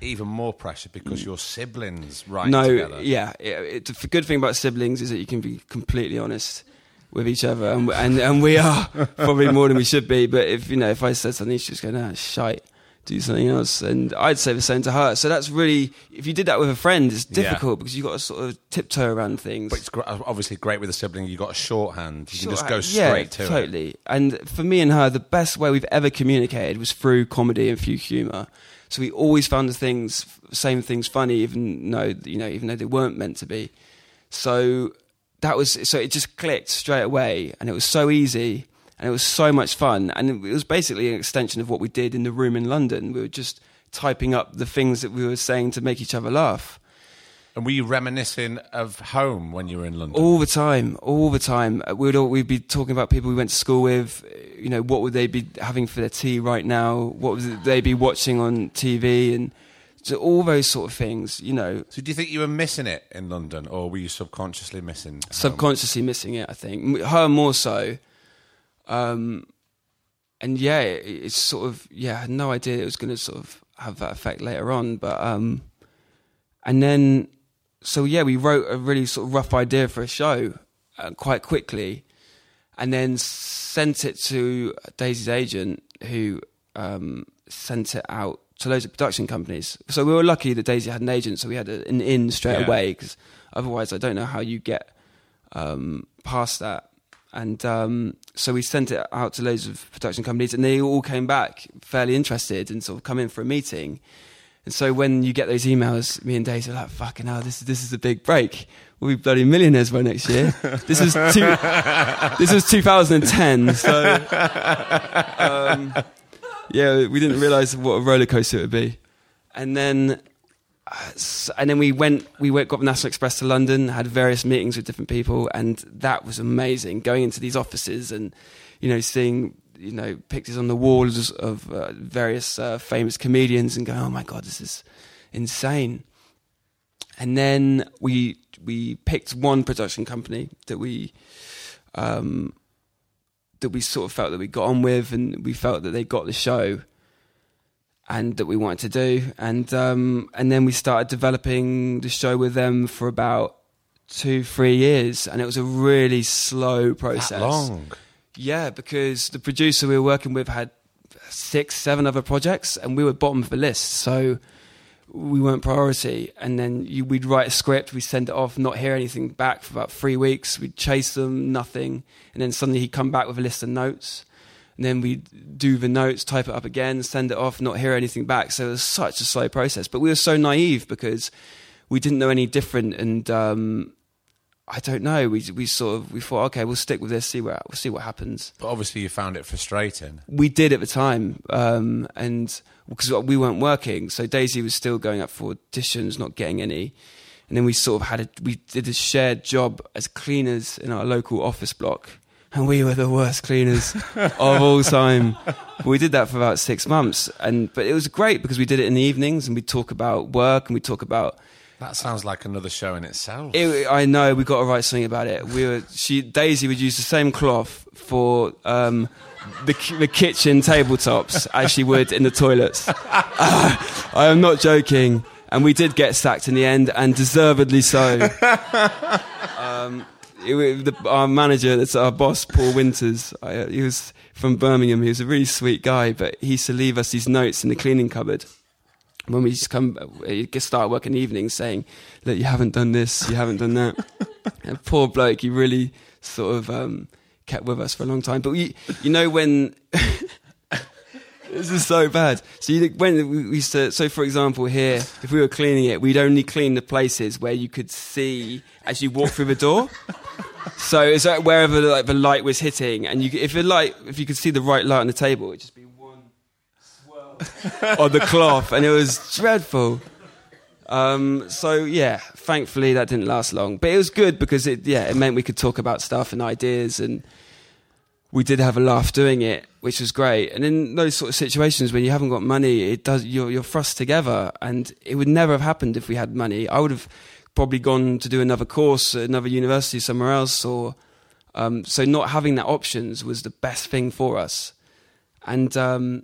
even more pressure because your siblings write no, together. yeah. It, it, the good thing about siblings is that you can be completely honest with each other, and and, and we are probably more than we should be. But if you know, if I said something, she's just go, "Nah, shite." Do something else, and I'd say the same to her. So that's really, if you did that with a friend, it's Yeah. difficult because you have got to sort of tiptoe around things. But it's gr- obviously great with a sibling. You've got a shorthand. You can just go uh, straight yeah, to it. totally. And for me and her, the best way we've ever communicated was through comedy and through humour. So we always found the things, same things funny, even though you know, even though they weren't meant to be. So that was so it just clicked straight away, and it was so easy, and it was so much fun, and it was basically an extension of what we did in the room in London. We were just typing up the things that we were saying to make each other laugh. And were you reminiscing of home when you were in London? All the time, all the time. Uh, We'd all, we'd be talking about people we went to school with. uh, You know, what would they be having for their tea right now? What would they be watching on TV? And so all those sort of things. You know, So do you think you were missing it in London, or were you subconsciously missing? home? subconsciously missing it. I think her more so. Um, and yeah, it, it's sort of yeah. I had no idea it was going to sort of have that effect later on, but um, and then so yeah, we wrote a really sort of rough idea for a show uh, quite quickly, and then sent it to Daisy's agent, who um, sent it out to loads of production companies. So we were lucky that Daisy had an agent, so we had an in straight Yeah. away. Because otherwise, I don't know how you get um, past that. And um, so we sent it out to loads of production companies, and they all came back fairly interested and sort of come in for a meeting. And so when you get those emails, me and Dave are like, "Fucking hell, this is this is a big break. We'll be bloody millionaires by next year." this was two, this was 2010, so um, yeah, we didn't realise what a roller coaster it would be. And then, and then we went, we went, got the National Express to London, had various meetings with different people, and that was amazing. Going into these offices and, you know, seeing, you know, pictures on the walls of uh, various uh, famous comedians, and going, oh my god, this is insane. And then we we picked one production company that we um, that we sort of felt that we got on with, and we felt that they got the show, and that we wanted to do, and um, and then we started developing the show with them for about two, three years, and it was a really slow process. That long. Yeah, because the producer we were working with had six, seven other projects, and we were bottom of the list, so we weren't priority. And then you, we'd write a script, we'd send it off, not hear anything back for about three weeks. We'd chase them, nothing, and then suddenly he'd come back with a list of notes. And then we'd do the notes, type it up again, send it off, not hear anything back. So it was such a slow process. But we were so naive because we didn't know any different, and um, I don't know. We we sort of we thought, okay, we'll stick with this, see what we'll see what happens But obviously, you found it frustrating. we did at the time, um, and because we weren't working, so Daisy was still going up for auditions, not getting any. And then we sort of had a we did a shared job as cleaners in our local office block, and we were the worst cleaners of all time. We did that for about six months, and but it was great because we did it in the evenings, and we talk about work, and we talk about That sounds like another show in itself. it, I know we got to write something about it. We were she Daisy would use the same cloth for um, the the kitchen tabletops as she would in the toilets. Ah, I am not joking, and we did get sacked in the end, and deservedly so. Um, it the, our manager, that's our boss, Paul Winters. I, he was from Birmingham. He was a really sweet guy, but he used to leave us these notes in the cleaning cupboard when we just come, he start work in the evening saying, "Look, you haven't done this, you haven't done that." and poor bloke, he really sort of um, kept with us for a long time. But we, you know, when this is so bad. So you, when we used to, so for example, here, if we were cleaning it, we'd only clean the places where you could see as you walk through the door. So it's like wherever like the light was hitting, and you, if the light, if you could see the right light on the table, it'd just be one swirl on the cloth, and it was dreadful. Um, so yeah, thankfully that didn't last long, but it was good because it yeah it meant we could talk about stuff and ideas, and we did have a laugh doing it, which was great. And in those sort of situations when you haven't got money, it does you're, you're thrust together, and it would never have happened if we had money. I would have probably gone to do another course at another university somewhere else, or um, so not having that options was the best thing for us. And um,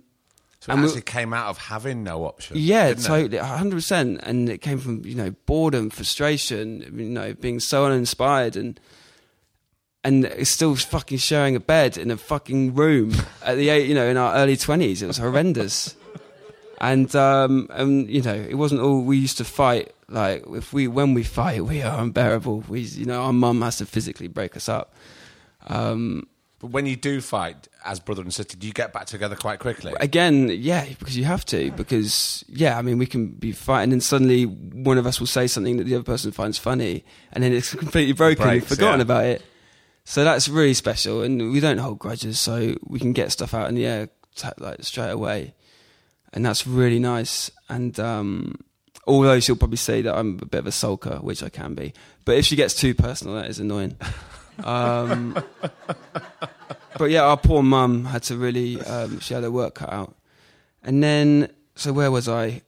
So it And we- actually came out of having no option. yeah, it? totally, hundred percent. And it came from you know boredom, frustration, you know, being so uninspired, and and it's still fucking sharing a bed in a fucking room at the eight, you know, in our early twenties. It was horrendous. And um, and you know, it wasn't all we used to fight. Like if we when we fight, we are unbearable. We, you know, our mum has to physically break us up. Um, But when you do fight as brother and sister, do you get back together quite quickly? again, yeah, because you have to. Because yeah, I mean, we can be fighting, and suddenly one of us will say something that the other person finds funny, and then it's completely broken, Breaks, We've forgotten yeah. about it. So that's really special, and we don't hold grudges, so we can get stuff out in the air like straight away, and that's really nice. And um, although she'll probably say that I'm a bit of a sulker, which I can be, but if she gets too personal, that is annoying. Um, but yeah, our poor mum had to really, um, she had her work cut out. And then, so where was I?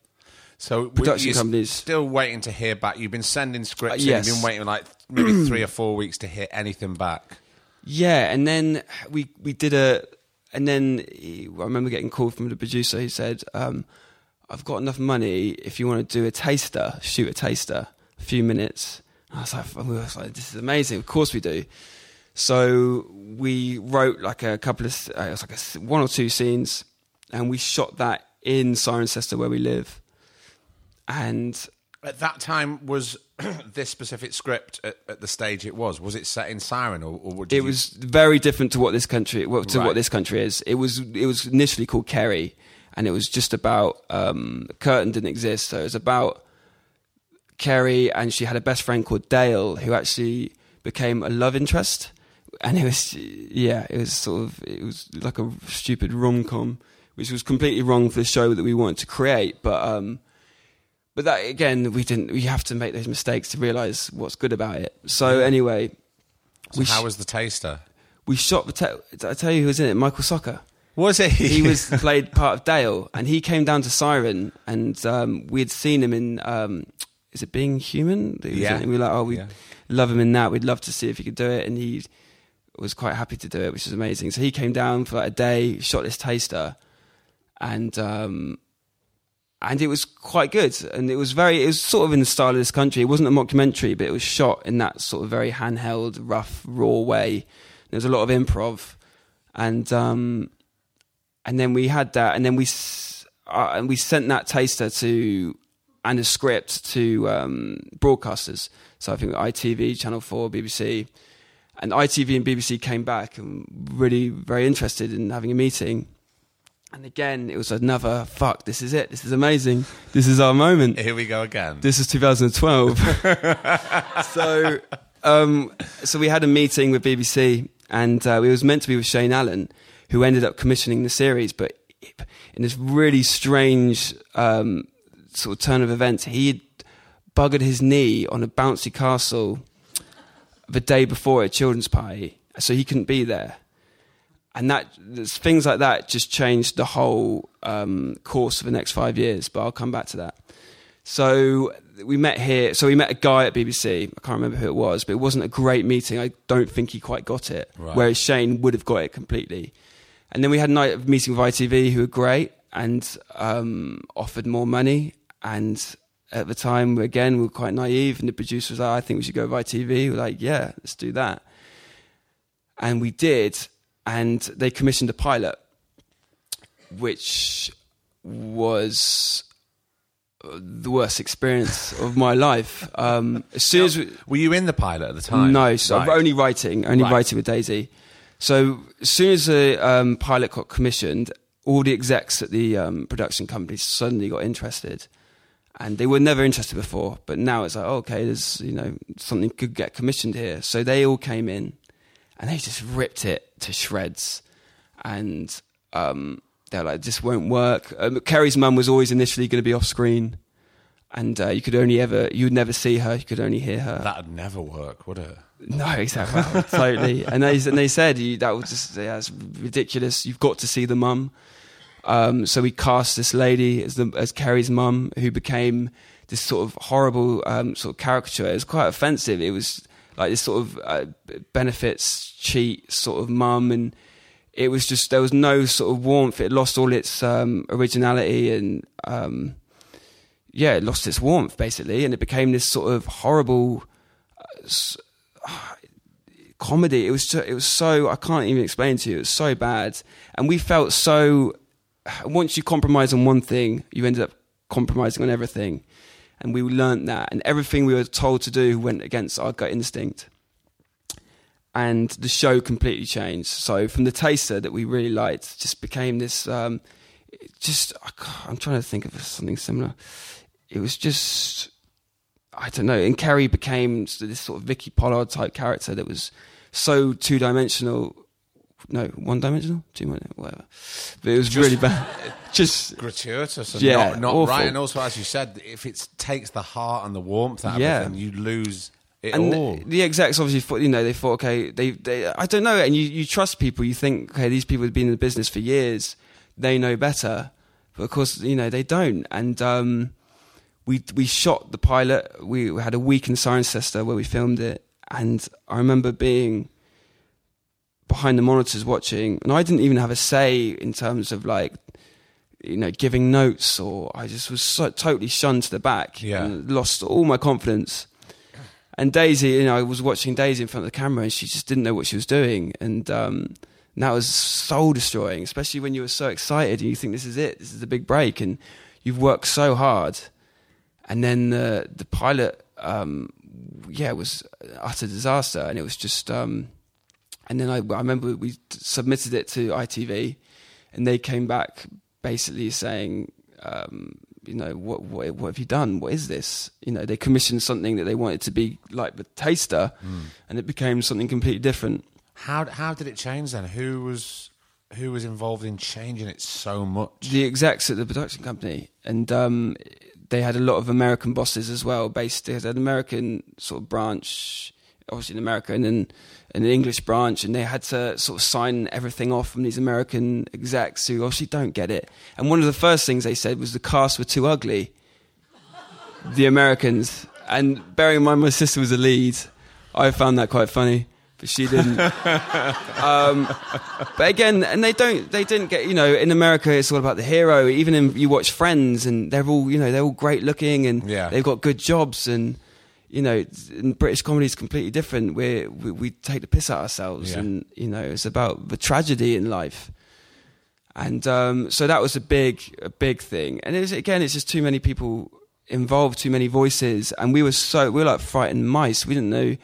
So Production you're companies. still waiting to hear back. You've been sending scripts. Uh, yes. You've been waiting like maybe three or four weeks to hear anything back. Yeah, and then we we did a, and then he, I remember getting called from the producer who said, um, "I've got enough money if you want to do a taster, shoot a taster, a few minutes." I was like, I was like, "This is amazing! Of course we do." So we wrote like a couple of, uh, it was like a one or two scenes, and we shot that in Cirencester where we live, and At that time, was this specific script at, at the stage it was? Was it set in Ciren, or, or would it you- was very different to what this country well, to Right. what this country is. It was it was initially called Kerry, and it was just about um, Kurtan didn't exist, so it was about Kerry, and she had a best friend called Dale, who actually became a love interest, and it was yeah, it was sort of it was like a stupid rom com, which was completely wrong for the show that we wanted to create, but. um but that again, we didn't. We have to make those mistakes to realize what's good about it. So anyway, So we how sh- was the taster? we shot the. Did I tell you who was in it? Michael Socha. Was it? He was played part of Dale, and he came down to Ciren, and um, we had seen him in. Um, is it Being Human? Yeah. We were like, oh, we Yeah. love him in that. We'd love to see if he could do it, and he was quite happy to do it, which is amazing. So he came down for like a day, shot this taster, and um, and it was quite good. And it was very, it was sort of in the style of this country. It wasn't a mockumentary, but it was shot in that sort of very handheld, rough, raw way. There was a lot of improv, and um, and then we had that, and then we uh, and we sent that taster to and a script to um, broadcasters. So I think ITV, Channel Four, BBC, and ITV and BBC came back and really very interested in having a meeting. And again, it was another fuck. This is it. This is amazing. This is our moment. Here we go again. This is 2012. so, um, so we had a meeting with BBC, and uh, it was meant to be with Shane Allen, who ended up commissioning the series. But in this really strange um, sort of turn of events, he had buggered his knee on a bouncy castle the day before a children's party, so he couldn't be there and that things like that just changed the whole um, course of the next five years. But I'll come back to that. So we met here. So we met a guy at BBC. I can't remember who it was, but it wasn't a great meeting. I don't think he quite got it. Right. Whereas Shane would have got it completely. And then we had a night of meeting with ITV, who were great and um, offered more money. And at the time, again, we were quite naive. And the producer was like, "I think we should go with ITV." We were like, "Yeah, let's do that." And we did, and they commissioned a pilot, which was the worst experience of my life. Um, as soon as we, Were you in the pilot at the time? no, so Right. only writing, only Right. writing with Daisy. So as soon as the um, pilot got commissioned, all the execs at the um, production company suddenly got interested, and they were never interested before. But now it's like, oh, okay, there's you know something could get commissioned here. So they all came in, and they just ripped it to shreds, and um, they're like, this won't work. Um, Kerry's mum was always initially going to be off screen. and uh, you could only ever you would never see her. You could only hear her. That'd never work, would it? No, exactly, totally. And they and they said that was just yeah, it's ridiculous. You've got to see the mum. Um, so we cast this lady as the, as Kerry's mum, who became this sort of horrible um, sort of caricature. It was quite offensive. It was like this sort of uh, benefits cheat sort of mum, and it was just there was no sort of warmth. It lost all its um, originality and um, yeah, it lost its warmth basically, and it became this sort of horrible. Uh, s- comedy. It was ju- it was so I can't even explain to you. It was so bad, and we felt so. Once you compromise on one thing, you ended up compromising on everything, and we learned that. And everything we were told to do went against our gut instinct, and the show completely changed. So from the taster that we really liked, just became this. Um, just I'm trying to think of something similar. It was just I don't know. And Kerry became this sort of Vicky Pollard type character that was so two dimensional. No, one dimensional, two dimensional, whatever. But it was really bad. Just Gratuitous and Yeah, not, not awful. right. And also, as you said, if it takes the heart and the warmth out Yeah. of it, then you lose it and all. the, the execs obviously thought, you know, they thought, okay, they, they, I don't know, and you, you trust people. You think, okay, these people have been in the business for years, they know better, but of course, you know, they don't. And um, we we shot the pilot. We, we had a week in Cirencester where we filmed it, and I remember being behind the monitors watching, and I didn't even have a say in terms of like. You know, giving notes, or I just was so, totally shunned to the back. Yeah. and lost all my confidence. And Daisy, you know, I was watching Daisy in front of the camera, and she just didn't know what she was doing, and um, and that was soul destroying, especially when you were so excited and you think this is it, this is the big break, and you've worked so hard, and then the the pilot, um, yeah, it was utter disaster, and it was just, um, and then I, I remember we submitted it to ITV, and they came back basically saying. Um, you know what, what what have you done what is this you know they commissioned something that they wanted to be like the taster and it became something completely different How how did it change then? Who was who was involved in changing it so much? the execs at the production company, and um, they had a lot of American bosses as well. Based, they had an American sort of branch, obviously in America, and then an English branch, and they had to sort of sign everything off from these American execs who obviously don't get it. And one of the first things they said was the cast were too ugly. The Americans, and bearing in mind my sister was a lead, I found that quite funny, but she didn't. But again, and they don't, they didn't get, you know, in America it's all about the hero. Even in you watch Friends, and they're all, you know, they're all great looking, and Yeah. they've got good jobs, and you know, in British comedy is completely different. We're, we we take the piss out of ourselves, Yeah. and you know, it's about the tragedy in life. And um, so that was a big, a big thing. And it was, again, it's just too many people involved, too many voices, and we were so we were like frightened mice. We didn't know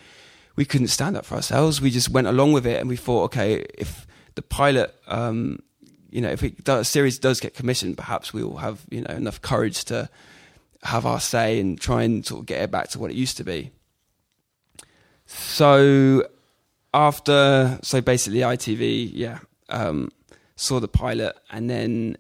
we couldn't stand up for ourselves. We just went along with it, and we thought, okay, if the pilot, um, you know, if it does, series does get commissioned, perhaps we will have you know enough courage to have our say and try and sort of get it back to what it used to be. So after, so basically ITV, yeah, um, saw the pilot and then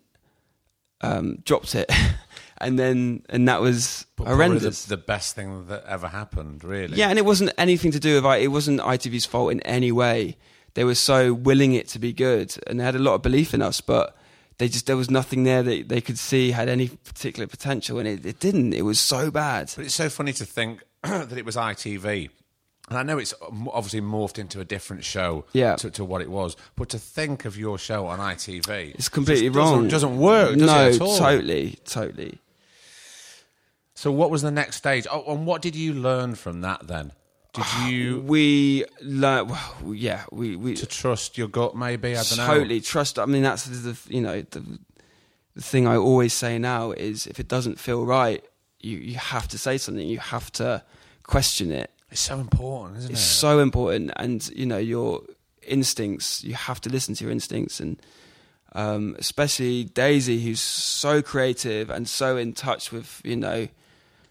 um, dropped it, and then and that was But horrendous. The, the best thing that ever happened, really. Yeah, and it wasn't anything to do with it. It wasn't ITV's fault in any way. They were so willing it to be good, and they had a lot of belief in us. But they just there was nothing there that they could see had any particular potential, and it, it didn't. It was so bad. But it's so funny to think that it was ITV. And I know it's obviously morphed into a different show Yeah. to, to what it was. But to think of your show on ITV. It's completely doesn't- wrong. Doesn't work, does no, it at all? totally, totally. So what was the next stage? Oh, and what did you learn from that then? Did you We learn, well, yeah, we we to trust your gut? Maybe I don't know. totally trust. I mean, that's the you know the the thing I always say now is if it doesn't feel right, you you have to say something. You have to question it. It's so important, isn't It's it? It's so important, and you know your instincts. You have to listen to your instincts, and um, especially Daisy, who's so creative and so in touch with you know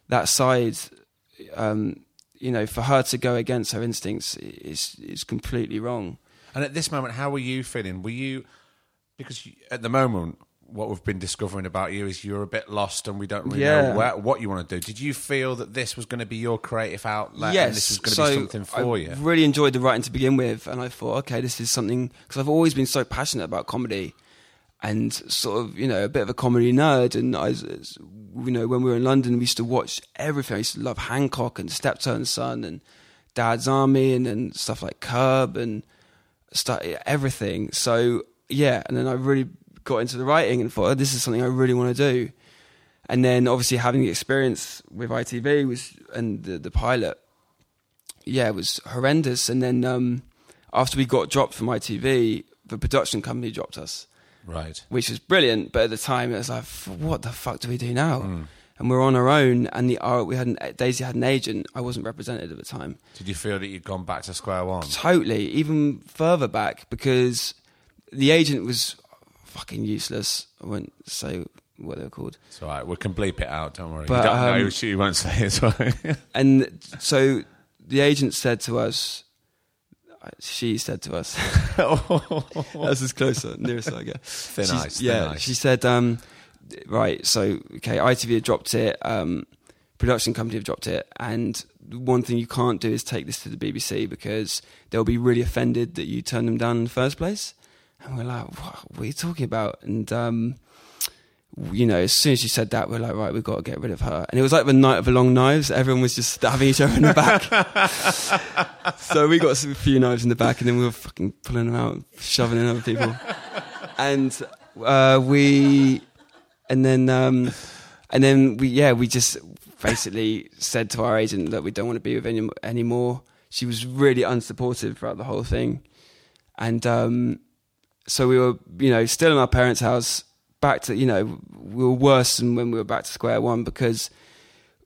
that side. Um, you know, for her to go against her instincts is is completely wrong. And at this moment, how were you feeling? Were you because you, at the moment what we've been discovering about you is you're a bit lost and we don't really Yeah. know where, what you want to do. Did you feel that this was going to be your creative outlet yes, and this was going to so be something for you? I you? really enjoyed the writing to begin with, and I thought, okay, this is something because I've always been so passionate about comedy, and sort of you know a bit of a comedy nerd. And I, you know, when we were in London, we used to watch everything. I used to love Hancock and Steptoe Son and Dad's Army, and then stuff like Curb and stuff, everything. So yeah, and then I really got into the writing and thought, oh, this is something I really want to do. And then obviously having the experience with ITV was and the, the pilot, yeah, it was horrendous. And then um, after we got dropped from ITV, the production company dropped us, right. which was brilliant. But at the time, it was like, what the fuck do we do now? And we're on our own. And the uh, we had an, Daisy had an agent. I wasn't represented at the time. Did you feel that you'd gone back to square one? Totally, even further back because the agent was fucking useless. I won't say what they were called. It's all right. We can bleep it out. Don't worry. But, you don't know. um, She won't say it. Sorry. And so the agent said to us, she said to us, that's as closer, nearest I get. Thin She's- ice, thin yeah, ice. she said, um, right, so, okay, ITV had dropped it, um, production company have dropped it, and one thing you can't do is take this to the BBC because they'll be really offended that you turned them down in the first place. And we're like, what, what are you talking about? And, um, you know, as soon as she said that, we're like, right, we've got to get rid of her. And it was like the night of the long knives. Everyone was just stabbing each other in the back. so we got a few knives in the back, and then we were fucking pulling them out, shoving in other people. And uh, we, and then, um, and then we, yeah, we just basically said to our agent that we don't want to be with any anymore. She was really unsupportive throughout the whole thing, and um, so we were, you know, still in our parents' house. Back to, you know, we were worse than when we were back to square one because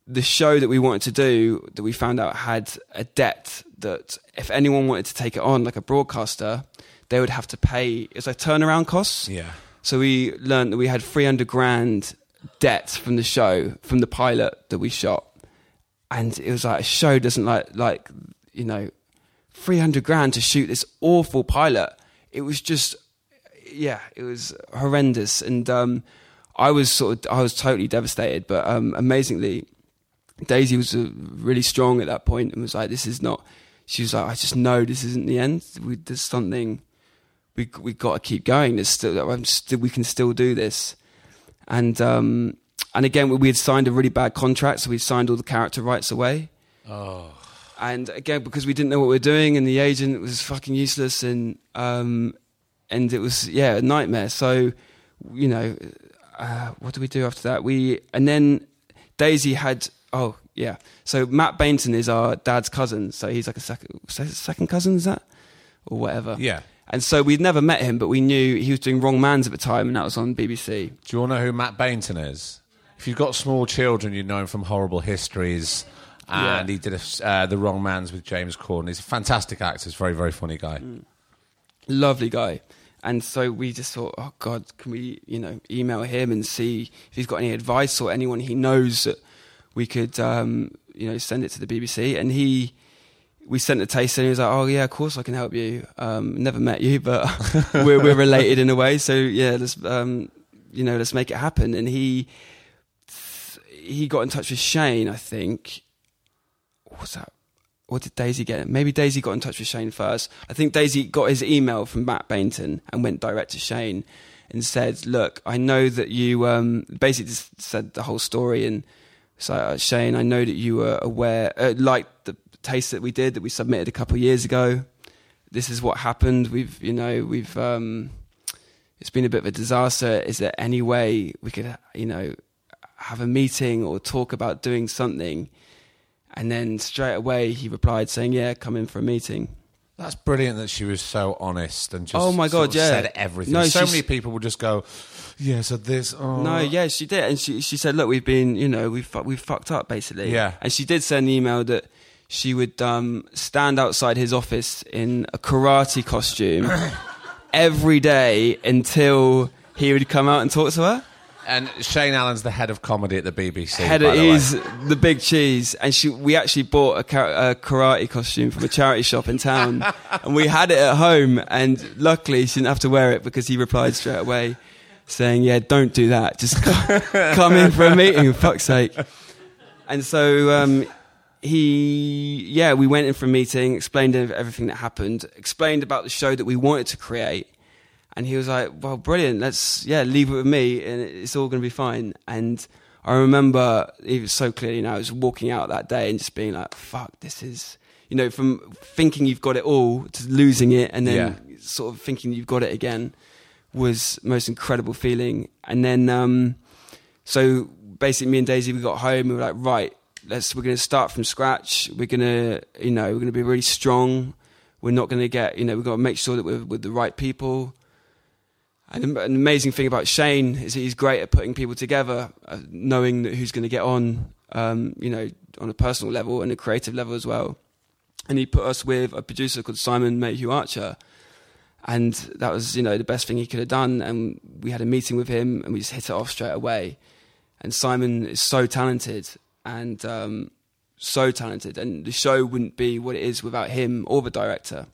the show that we wanted to do that we found out had a debt that if anyone wanted to take it on, like a broadcaster, they would have to pay. It's like turnaround costs. yeah. So we learned that we had 300 grand debt from the show, from the pilot that we shot. And it was like, a show doesn't like, like, you know, 300 grand to shoot this awful pilot. It was just, yeah, it was horrendous. And um, I was sort of, I was totally devastated. But um, amazingly, Daisy was uh, really strong at that point and was like, "This is not." She was like, "I just know this isn't the end. We, there's something we we got to keep going. There's still, still we can still do this." And um, and again, we, we had signed a really bad contract, so we signed all the character rights away. Oh. And again, because we didn't know what we were doing, and the agent was fucking useless, and um, and it was yeah a nightmare. So you know, uh, what did we do after that? We and then Daisy had oh yeah. So Matt Baynton is our dad's cousin, so he's like a second second cousin, is that or whatever? Yeah. And so we'd never met him, but we knew he was doing Wrong Man's at the time, and that was on BBC. Do you to know who Matt Baynton is? If you've got small children, you know him from Horrible Histories. And Yeah. he did a, uh, The Wrong Man's with James Corden. He's a fantastic actor. He's a very, very funny guy. lovely guy. And so we just thought, oh God, can we, you know, email him and see if he's got any advice or anyone he knows that we could, um, you know, send it to the BBC. And he, we sent a taster and he was like, oh yeah, of course I can help you. Um, never met you, but we're, we're related in a way. So yeah, let's, um, you know, let's make it happen. And he, he got in touch with Shane, I think. What was that? Or did Daisy get? Maybe Daisy got in touch with Shane first. I think Daisy got his email from Matt Baynton and went direct to Shane and said, "Look, I know that you um, basically just said the whole story and so uh, Shane, I know that you were aware, uh, like the taste that we did that we submitted a couple of years ago. This is what happened. We've, you know, we've um, it's been a bit of a disaster. Is there any way we could, you know, have a meeting or talk about doing something?" And then straight away he replied saying, "Yeah, come in for a meeting." That's brilliant that she was so honest and just Oh my sort God, of yeah. said everything. No, so she's- many people would just go, yeah, so this. Oh. No, yeah, she did, and she she said, "Look, we've been, you know, we've we've fucked up basically." Yeah. and she did send an email that she would um, stand outside his office in a karate costume every day until he would come out and talk to her. And Shane Allen's the head of comedy at the BBC. Head by the way. is the big cheese, and she we actually bought a, ka- a karate costume from a charity shop in town, and we had it at home. And luckily, she didn't have to wear it because he replied straight away. saying, "Yeah, don't do that. Just come, come in for a meeting, for fuck's sake." And so um, he, yeah, we went in for a meeting, explained everything that happened, explained about the show that we wanted to create, and he was like, "Well, brilliant. Let's yeah, leave it with me, and it's all going to be fine." And I remember even so clearly now, I was walking out that day and just being like, "Fuck, this is." You know, from thinking you've got it all to losing it, and then sort of thinking you've got it again, was most incredible feeling. And then, um, so basically, me and Daisy, we got home. We were like, right, let's. We're going to start from scratch. We're going to, you know, we're going to be really strong. We're not going to get, you know, we've got to make sure that we're with the right people. And an amazing thing about Shane is he's great at putting people together, uh, knowing who's going to get on, um, you know, on a personal level and a creative level as well. And he put us with a producer called Simon Mayhew Archer, and that was you know the best thing he could have done. And we had a meeting with him, and we just hit it off straight away. And Simon is so talented and um, so talented, and the show wouldn't be what it is without him or the director.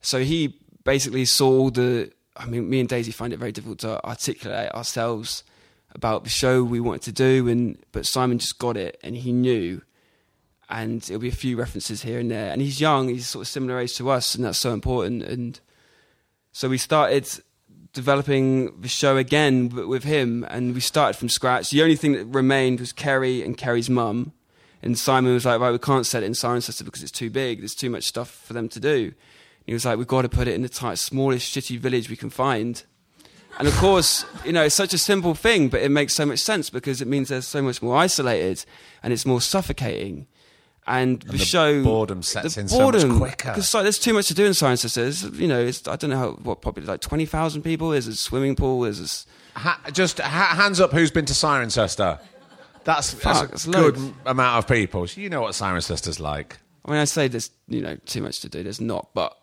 So he basically saw the. I mean, me and Daisy find it very difficult to articulate ourselves about the show we wanted to do, and but Simon just got it, and he knew. And it'll be a few references here and there. And he's young; he's sort of similar age to us, and that's so important. And so we started developing the show again with him, and we started from scratch. The only thing that remained was Kerry and Kerry's mum. And Simon was like, right, we can't set it in Cirencester because it's too big. There's too much stuff for them to do. And he was like, we've got to put it in the tight, smallest, shitty village we can find. And of course, you know, it's such a simple thing, but it makes so much sense because it means they're so much more isolated and it's more suffocating. And the, the show boredom sets in so much quicker. Because like, there's too much to do in Cirencester. You know, it's, I don't know how what probably like twenty thousand people. There's a swimming pool. There's a Ha- just ha- hands up who's been to Cirencester. That's, that's Fuck, that's a good loads. amount of people. So you know what Cirencester's like. I mean, I say there's you know too much to do. There's not, but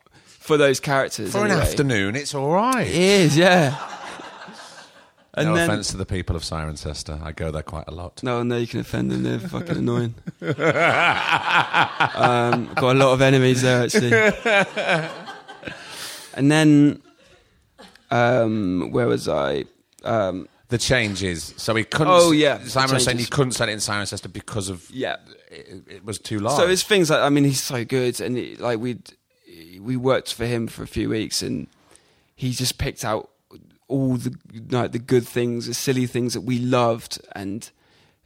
for those characters, For an afternoon, it's all right. it is. Yeah. And no then, offense to the people of Cirencester. I go there quite a lot. No, no, you can offend them. They're fucking annoying. um, got a lot of enemies there actually. and then, um, where was I? Um, The changes. So he couldn't. Oh, yeah, Simon was saying he couldn't set it in Cirencester because of yeah. it, it was too large. So it's things like I mean he's so good, and it, like we we worked for him for a few weeks, and he just picked out all the like the good things, the silly things that we loved, and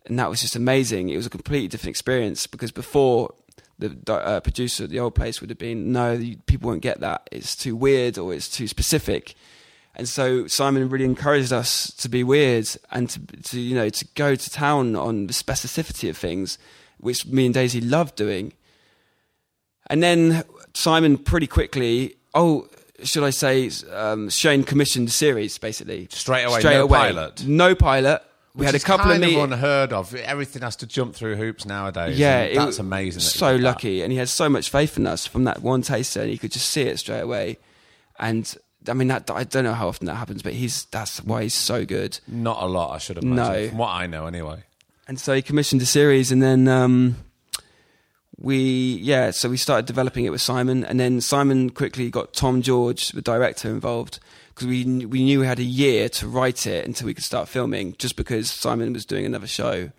and that was just amazing. It was a completely different experience because before the uh, producer at the old place would have been no, people won't get that. It's too weird or it's too specific. And so Simon really encouraged us to be weird and to, to you know to go to town on the specificity of things, which me and Daisy loved doing. And then Simon pretty quickly, oh, should I say, um, Shane commissioned the series basically Straight away, no pilot? no pilot. We Which had a couple kind of meetings. unheard of. Everything has to jump through hoops nowadays. Yeah, it that's amazing. that So did that. lucky, and he had so much faith in us from that one taster, and he could just see it straight away. And I mean, that I don't know how often that happens, but he's that's why he's so good. Not a lot, I should have No. From what I know, anyway. And so he commissioned a series, and then um, we yeah, so we started developing it with Simon, and then Simon quickly got Tom George, the director, involved because we we knew we had a year to write it until we could start filming, just because Simon was doing another show.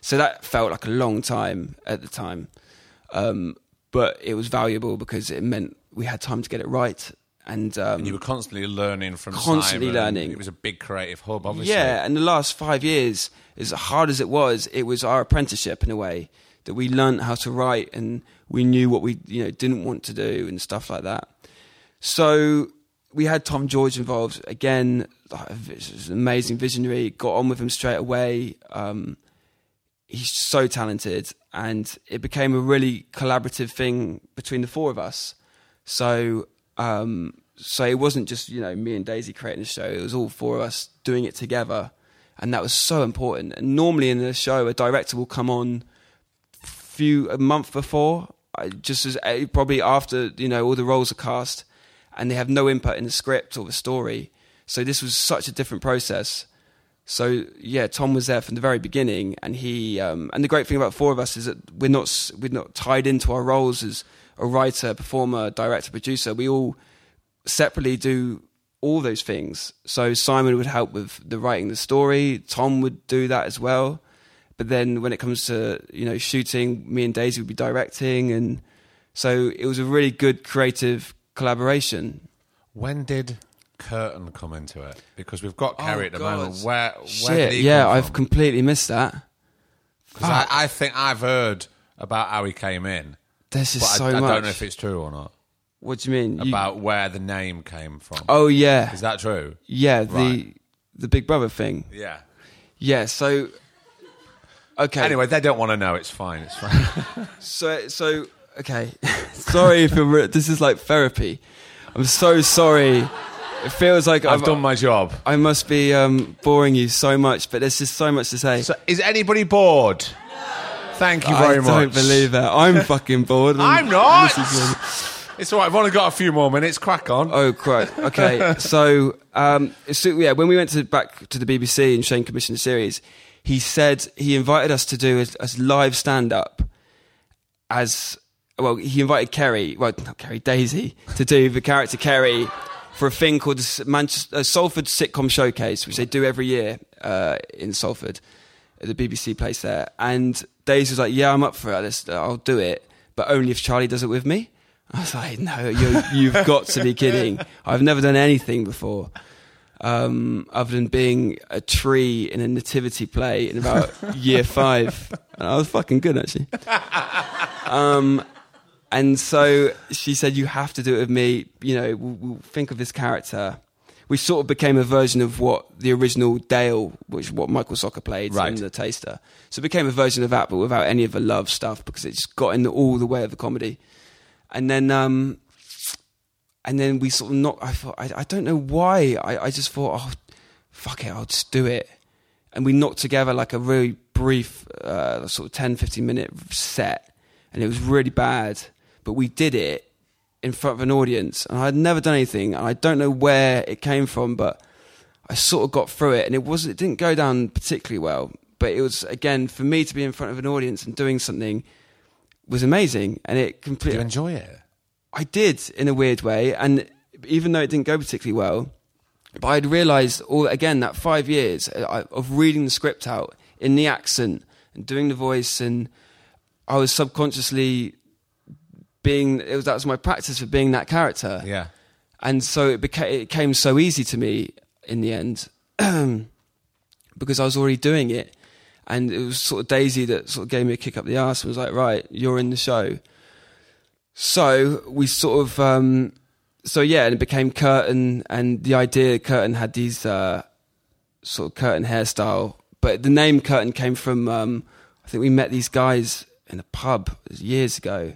So that felt like a long time at the time, um, but it was valuable because it meant we had time to get it right. And, um, And you were constantly learning from Constantly Simon. learning. It was a big creative hub, obviously. Yeah, and the last five years, as hard as it was, it was our apprenticeship in a way that we learned how to write and we knew what we you know didn't want to do and stuff like that. So we had Tom George involved again. Amazing visionary. Got on with him straight away. Um, he's so talented, and it became a really collaborative thing between the four of us. So, um, so it wasn't just you know me and Daisy creating the show; it was all four of us doing it together, and that was so important. And normally in a show, a director will come on few a month before, just as uh, probably after you know all the roles are cast, and they have no input in the script or the story. So this was such a different process. So yeah, Tom was there from the very beginning, and he um, and the great thing about four of us is that we're not we're not tied into our roles as a writer, performer, director, producer. We all separately do all those things. So Simon would help with the writing the story. Tom would do that as well. But then when it comes to you know shooting, me and Daisy would be directing, and so it was a really good creative collaboration. When did Kurtan come into it? Because we've got oh, Kerry at the Oh, God. moment. Where, where Shit, did he yeah, come I've from? completely missed that. 'Cause I, I think I've heard about how he came in, There's but so I, I much. don't know if it's true or not. what do you mean? You- About where the name came from. oh yeah, Is that true? yeah, the the Big Brother thing. Yeah. Yeah, so okay. Anyway, they don't want to know. It's fine. It's fine. So, so okay. sorry if you're, re- this is like therapy. I'm so sorry. It feels like I've I've done my job. I must be um, boring you so much, but there's just so much to say. So, is anybody bored? Thank you very much. I don't believe that. I'm fucking bored. I'm not. It's all right. I've only got a few more minutes. Crack on. Oh, quite. Okay. so, um, so, yeah, when we went to back to the BBC and Shane commissioned the series, he said he invited us to do a, a live stand up as well. He invited Kerry, well, not Kerry, Daisy, to do the character Kerry for a thing called Manchester, uh, Salford Sitcom Showcase, which they do every year uh, in Salford at the BBC place there. And Daisy was like, "Yeah, I'm up for it. I'll do it, but only if Charlie does it with me." I was like, "No, you you've got to be kidding! I've never done anything before." Um, other than being a tree in a nativity play in about year five. And I was fucking good, actually. Um, and so she said, You have to do it with me. You know, we'll, we'll think of this character. We sort of became a version of what the original Dale, which what Michael Socha played Right. in The Taster. So it became a version of that, but without any of the love stuff because it just got in all the way of the comedy. And then um, and then we sort of not. I thought I, I don't know why. I, I just thought, oh, fuck it, I'll just do it. And we knocked together like a really brief, uh, sort of 10, 15 minute set, and it was really bad. But we did it in front of an audience, and I had never done anything, and I don't know where it came from, but I sort of got through it, and it was it didn't go down particularly well. But it was again for me to be in front of an audience and doing something was amazing, and it completely you enjoy it? I did in a weird way, and even though it didn't go particularly well, but I'd realised all again that five years uh, of reading the script out in the accent and doing the voice, and I was subconsciously being it was that was my practice for being that character, Yeah. and so it became it came so easy to me in the end because I was already doing it, and it was sort of Daisy that sort of gave me a kick up the arse and was like, right, you're in the show. So we sort of, um, so yeah, and it became Kurtan, and the idea Kurtan had these uh, sort of Curtain hairstyle, but the name Kurtan came from. Um, I think we met these guys in a pub years ago.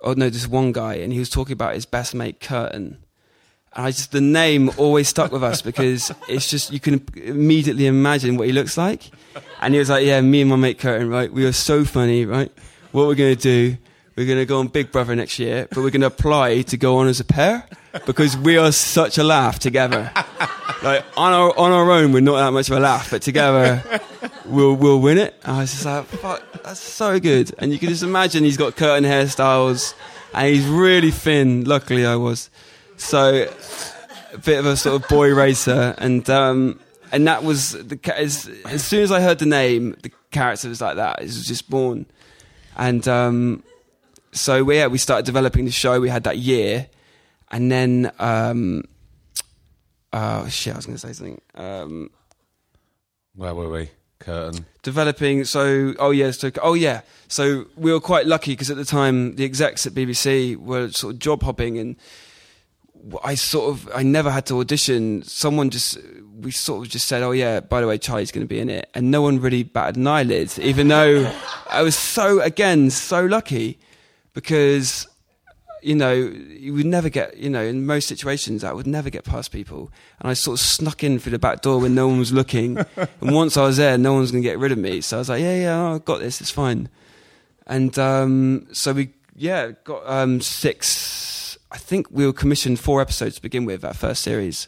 Oh no, this one guy, and he was talking about his best mate Kurtan. And I just the name always stuck with us because it's just you can immediately imagine what he looks like. And he was like, "Yeah, me and my mate Kurtan, right? We are so funny, right? What we're gonna do? We're gonna go on Big Brother next year, but we're gonna apply to go on as a pair because we are such a laugh together. Like on our on our own, we're not that much of a laugh, but together, we'll we'll win it." And I was just like, "Fuck, that's so good!" And you can just imagine he's got Curtin hairstyles, and he's really thin. Luckily, I was so a bit of a sort of boy racer, and um, and that was the as, as soon as I heard the name, the character was like that. It was just born, and um, so we, yeah, we started developing the show. We had that year, and then um, oh shit, I was going to say something. Um, Where were we? Kurtan. developing so oh yeah so oh yeah so we were quite lucky because at the time the execs at BBC were sort of job hopping and I sort of I never had to audition someone just we sort of just said oh yeah by the way Charlie's going to be in it and no one really batted an eyelid even though I was so again so lucky because you know, you would never get, you know, in most situations, I would never get past people. And I sort of snuck in through the back door when no one was looking. and once I was there, no one was going to get rid of me. So I was like, yeah, yeah, I've got this, it's fine. And um, so we, yeah, got um, six, I think we were commissioned four episodes to begin with, that first series.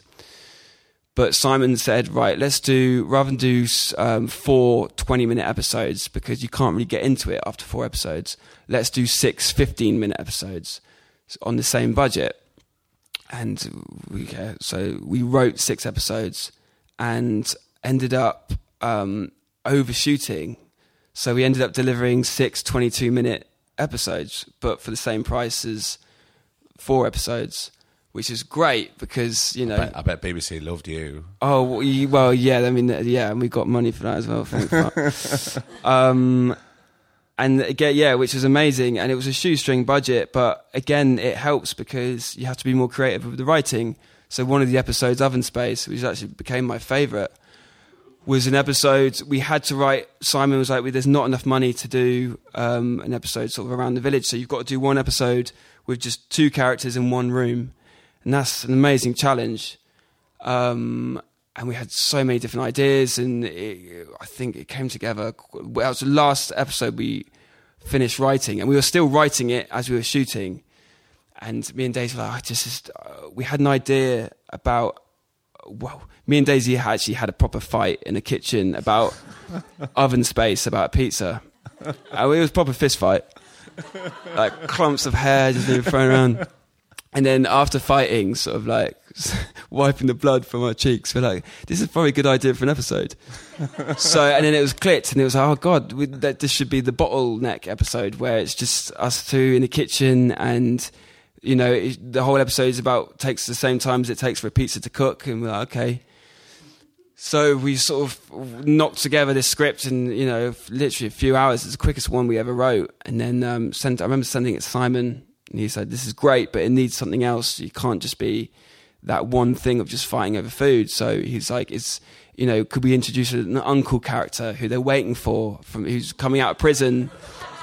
But Simon said, right, let's do, rather than do um, four 20 minute episodes, because you can't really get into it after four episodes, let's do six 15 minute episodes on the same budget. and we uh, so we wrote six episodes and ended up um, overshooting. So we ended up delivering six 22 minute episodes, but for the same price as four episodes, which is great because you know. I bet, I bet BBC loved you. Oh well, yeah. I mean, yeah, and we got money for that as well. Thank um, and again, yeah, which was amazing, and it was a shoestring budget, but again, it helps because you have to be more creative with the writing. So one of the episodes, Oven Space, which actually became my favourite, was an episode we had to write. Simon was like, "There's not enough money to do um, an episode sort of around the village, so you've got to do one episode with just two characters in one room." and that's an amazing challenge. Um, and we had so many different ideas, and it, I think it came together. That was the last episode we finished writing, and we were still writing it as we were shooting. And me and Daisy were like, I just, uh, we had an idea about. Well, me and Daisy actually had a proper fight in the kitchen about oven space, about pizza. Uh, it was a proper fist fight, like clumps of hair just being thrown around. And then after fighting, sort of like wiping the blood from our cheeks, we're like, this is probably a good idea for an episode. so, and then it was clicked, and it was like, oh god, we, that this should be the bottleneck episode where it's just us two in the kitchen, and you know, it, the whole episode is about takes the same time as it takes for a pizza to cook, and we're like, okay. So we sort of knocked together this script in you know literally a few hours. It's the quickest one we ever wrote, and then um, sent. I remember sending it to Simon and he said, This is great, but it needs something else. You can't just be that one thing of just fighting over food. So he's like, Is, you know, could we introduce an uncle character who they're waiting for, from who's coming out of prison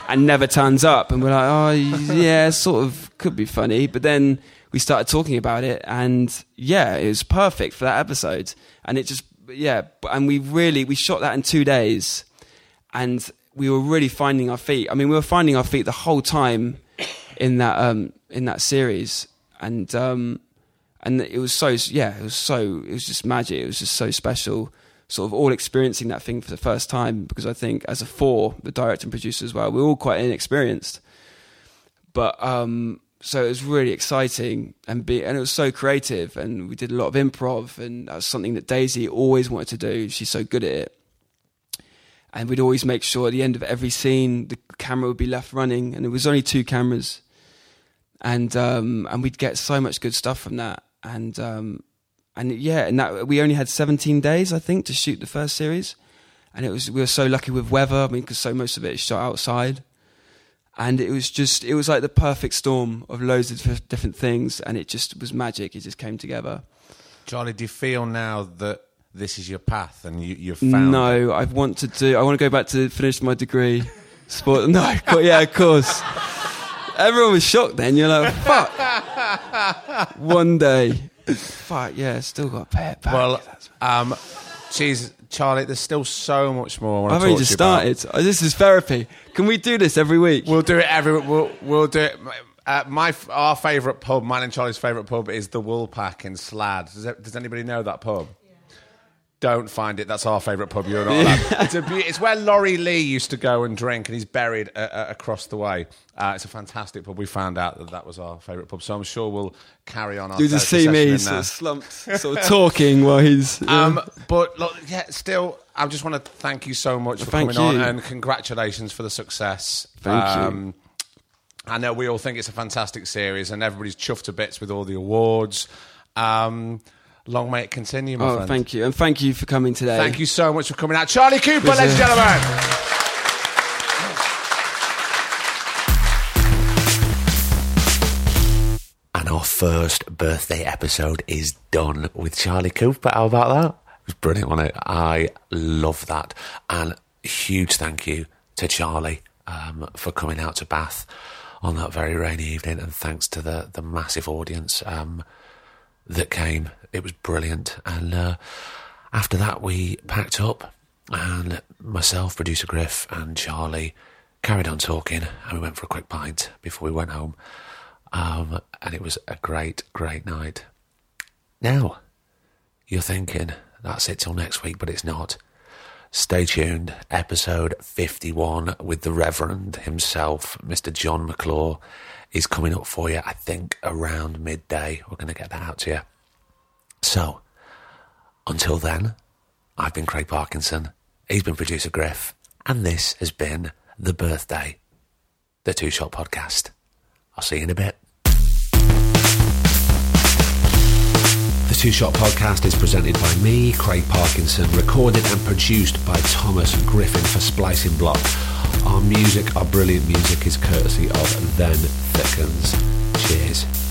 and never turns up? And we're like, Oh, yeah, sort of could be funny. But then we started talking about it, and yeah, it was perfect for that episode. And it just, yeah, and we really, we shot that in two days. And we were really finding our feet. I mean, we were finding our feet the whole time in that um, in that series, and um, and it was so yeah, it was so it was just magic. It was just so special, sort of all experiencing that thing for the first time. Because I think as a four, the director and producer as well, we're all quite inexperienced, but um, so it was really exciting and be and it was so creative, and we did a lot of improv, and that was something that Daisy always wanted to do. She's so good at it and we'd always make sure at the end of every scene the camera would be left running and it was only two cameras and um, and we'd get so much good stuff from that and um, and yeah and that we only had 17 days I think to shoot the first series. And it was we were so lucky with weather I mean because so most of it is shot outside. And it was just it was like the perfect storm of loads of different things. And it just was magic. It just came together. Charlie, do you feel now that this is your path and you, you've found no I want to do I want to go back to finish my degree. Sport no yeah of course everyone was shocked then you're like fuck one day fuck yeah still got pay back Well, um, geez, Charlie, there's still so much more. I to only talk just started Oh, this is therapy can we do this every week We'll do it every. We'll, we'll do it. Uh, my our favourite pub, mine and Charlie's favourite pub, is the Woolpack in Slad. Does, it, does anybody know that pub? Don't find it. That's our favourite pub. You're not. it's, a, be- it's where Laurie Lee used to go and drink, and he's buried uh, uh, across the way. Uh, it's a fantastic pub. We found out that that was our favourite pub, so I'm sure we'll carry on. Our you just therapy see me in sort there. of slumped sort of talking while he's. Um, but look, yeah, still, I just want to thank you so much for Thank coming you. on and congratulations for the success. Thank you. I know we all think it's a fantastic series and everybody's chuffed to bits with all the awards. Um, long may it continue, my oh friend. thank you and thank you for coming today Thank you so much for coming out. Charlie Cooper, Pleasure. ladies and gentlemen. And our first birthday episode is done with Charlie Cooper. How about that? It was brilliant, wasn't it? I love that. And huge thank you to Charlie um, for coming out to Bath on that very rainy evening. And thanks to the, the massive audience um, that came. It was brilliant. And uh, after that, we packed up, and myself, producer Griff, and Charlie carried on talking, and we went for a quick pint before we went home. Um, and it was a great, great night. Now, you're thinking, that's it till next week, but it's not. Stay tuned. Episode 51 with the Reverend himself, Mr. John McClure, is coming up for you, I think, around midday. We're going to get that out to you. So, until then, I've been Craig Parkinson. He's been producer Griff. And this has been The Birthday, the Two Shot Podcast. I'll see you in a bit. The Two Shot Podcast is presented by me, Craig Parkinson, recorded and produced by Thomas Griffin for Splicing Block. Our music, our brilliant music, is courtesy of Then Thickens. Cheers.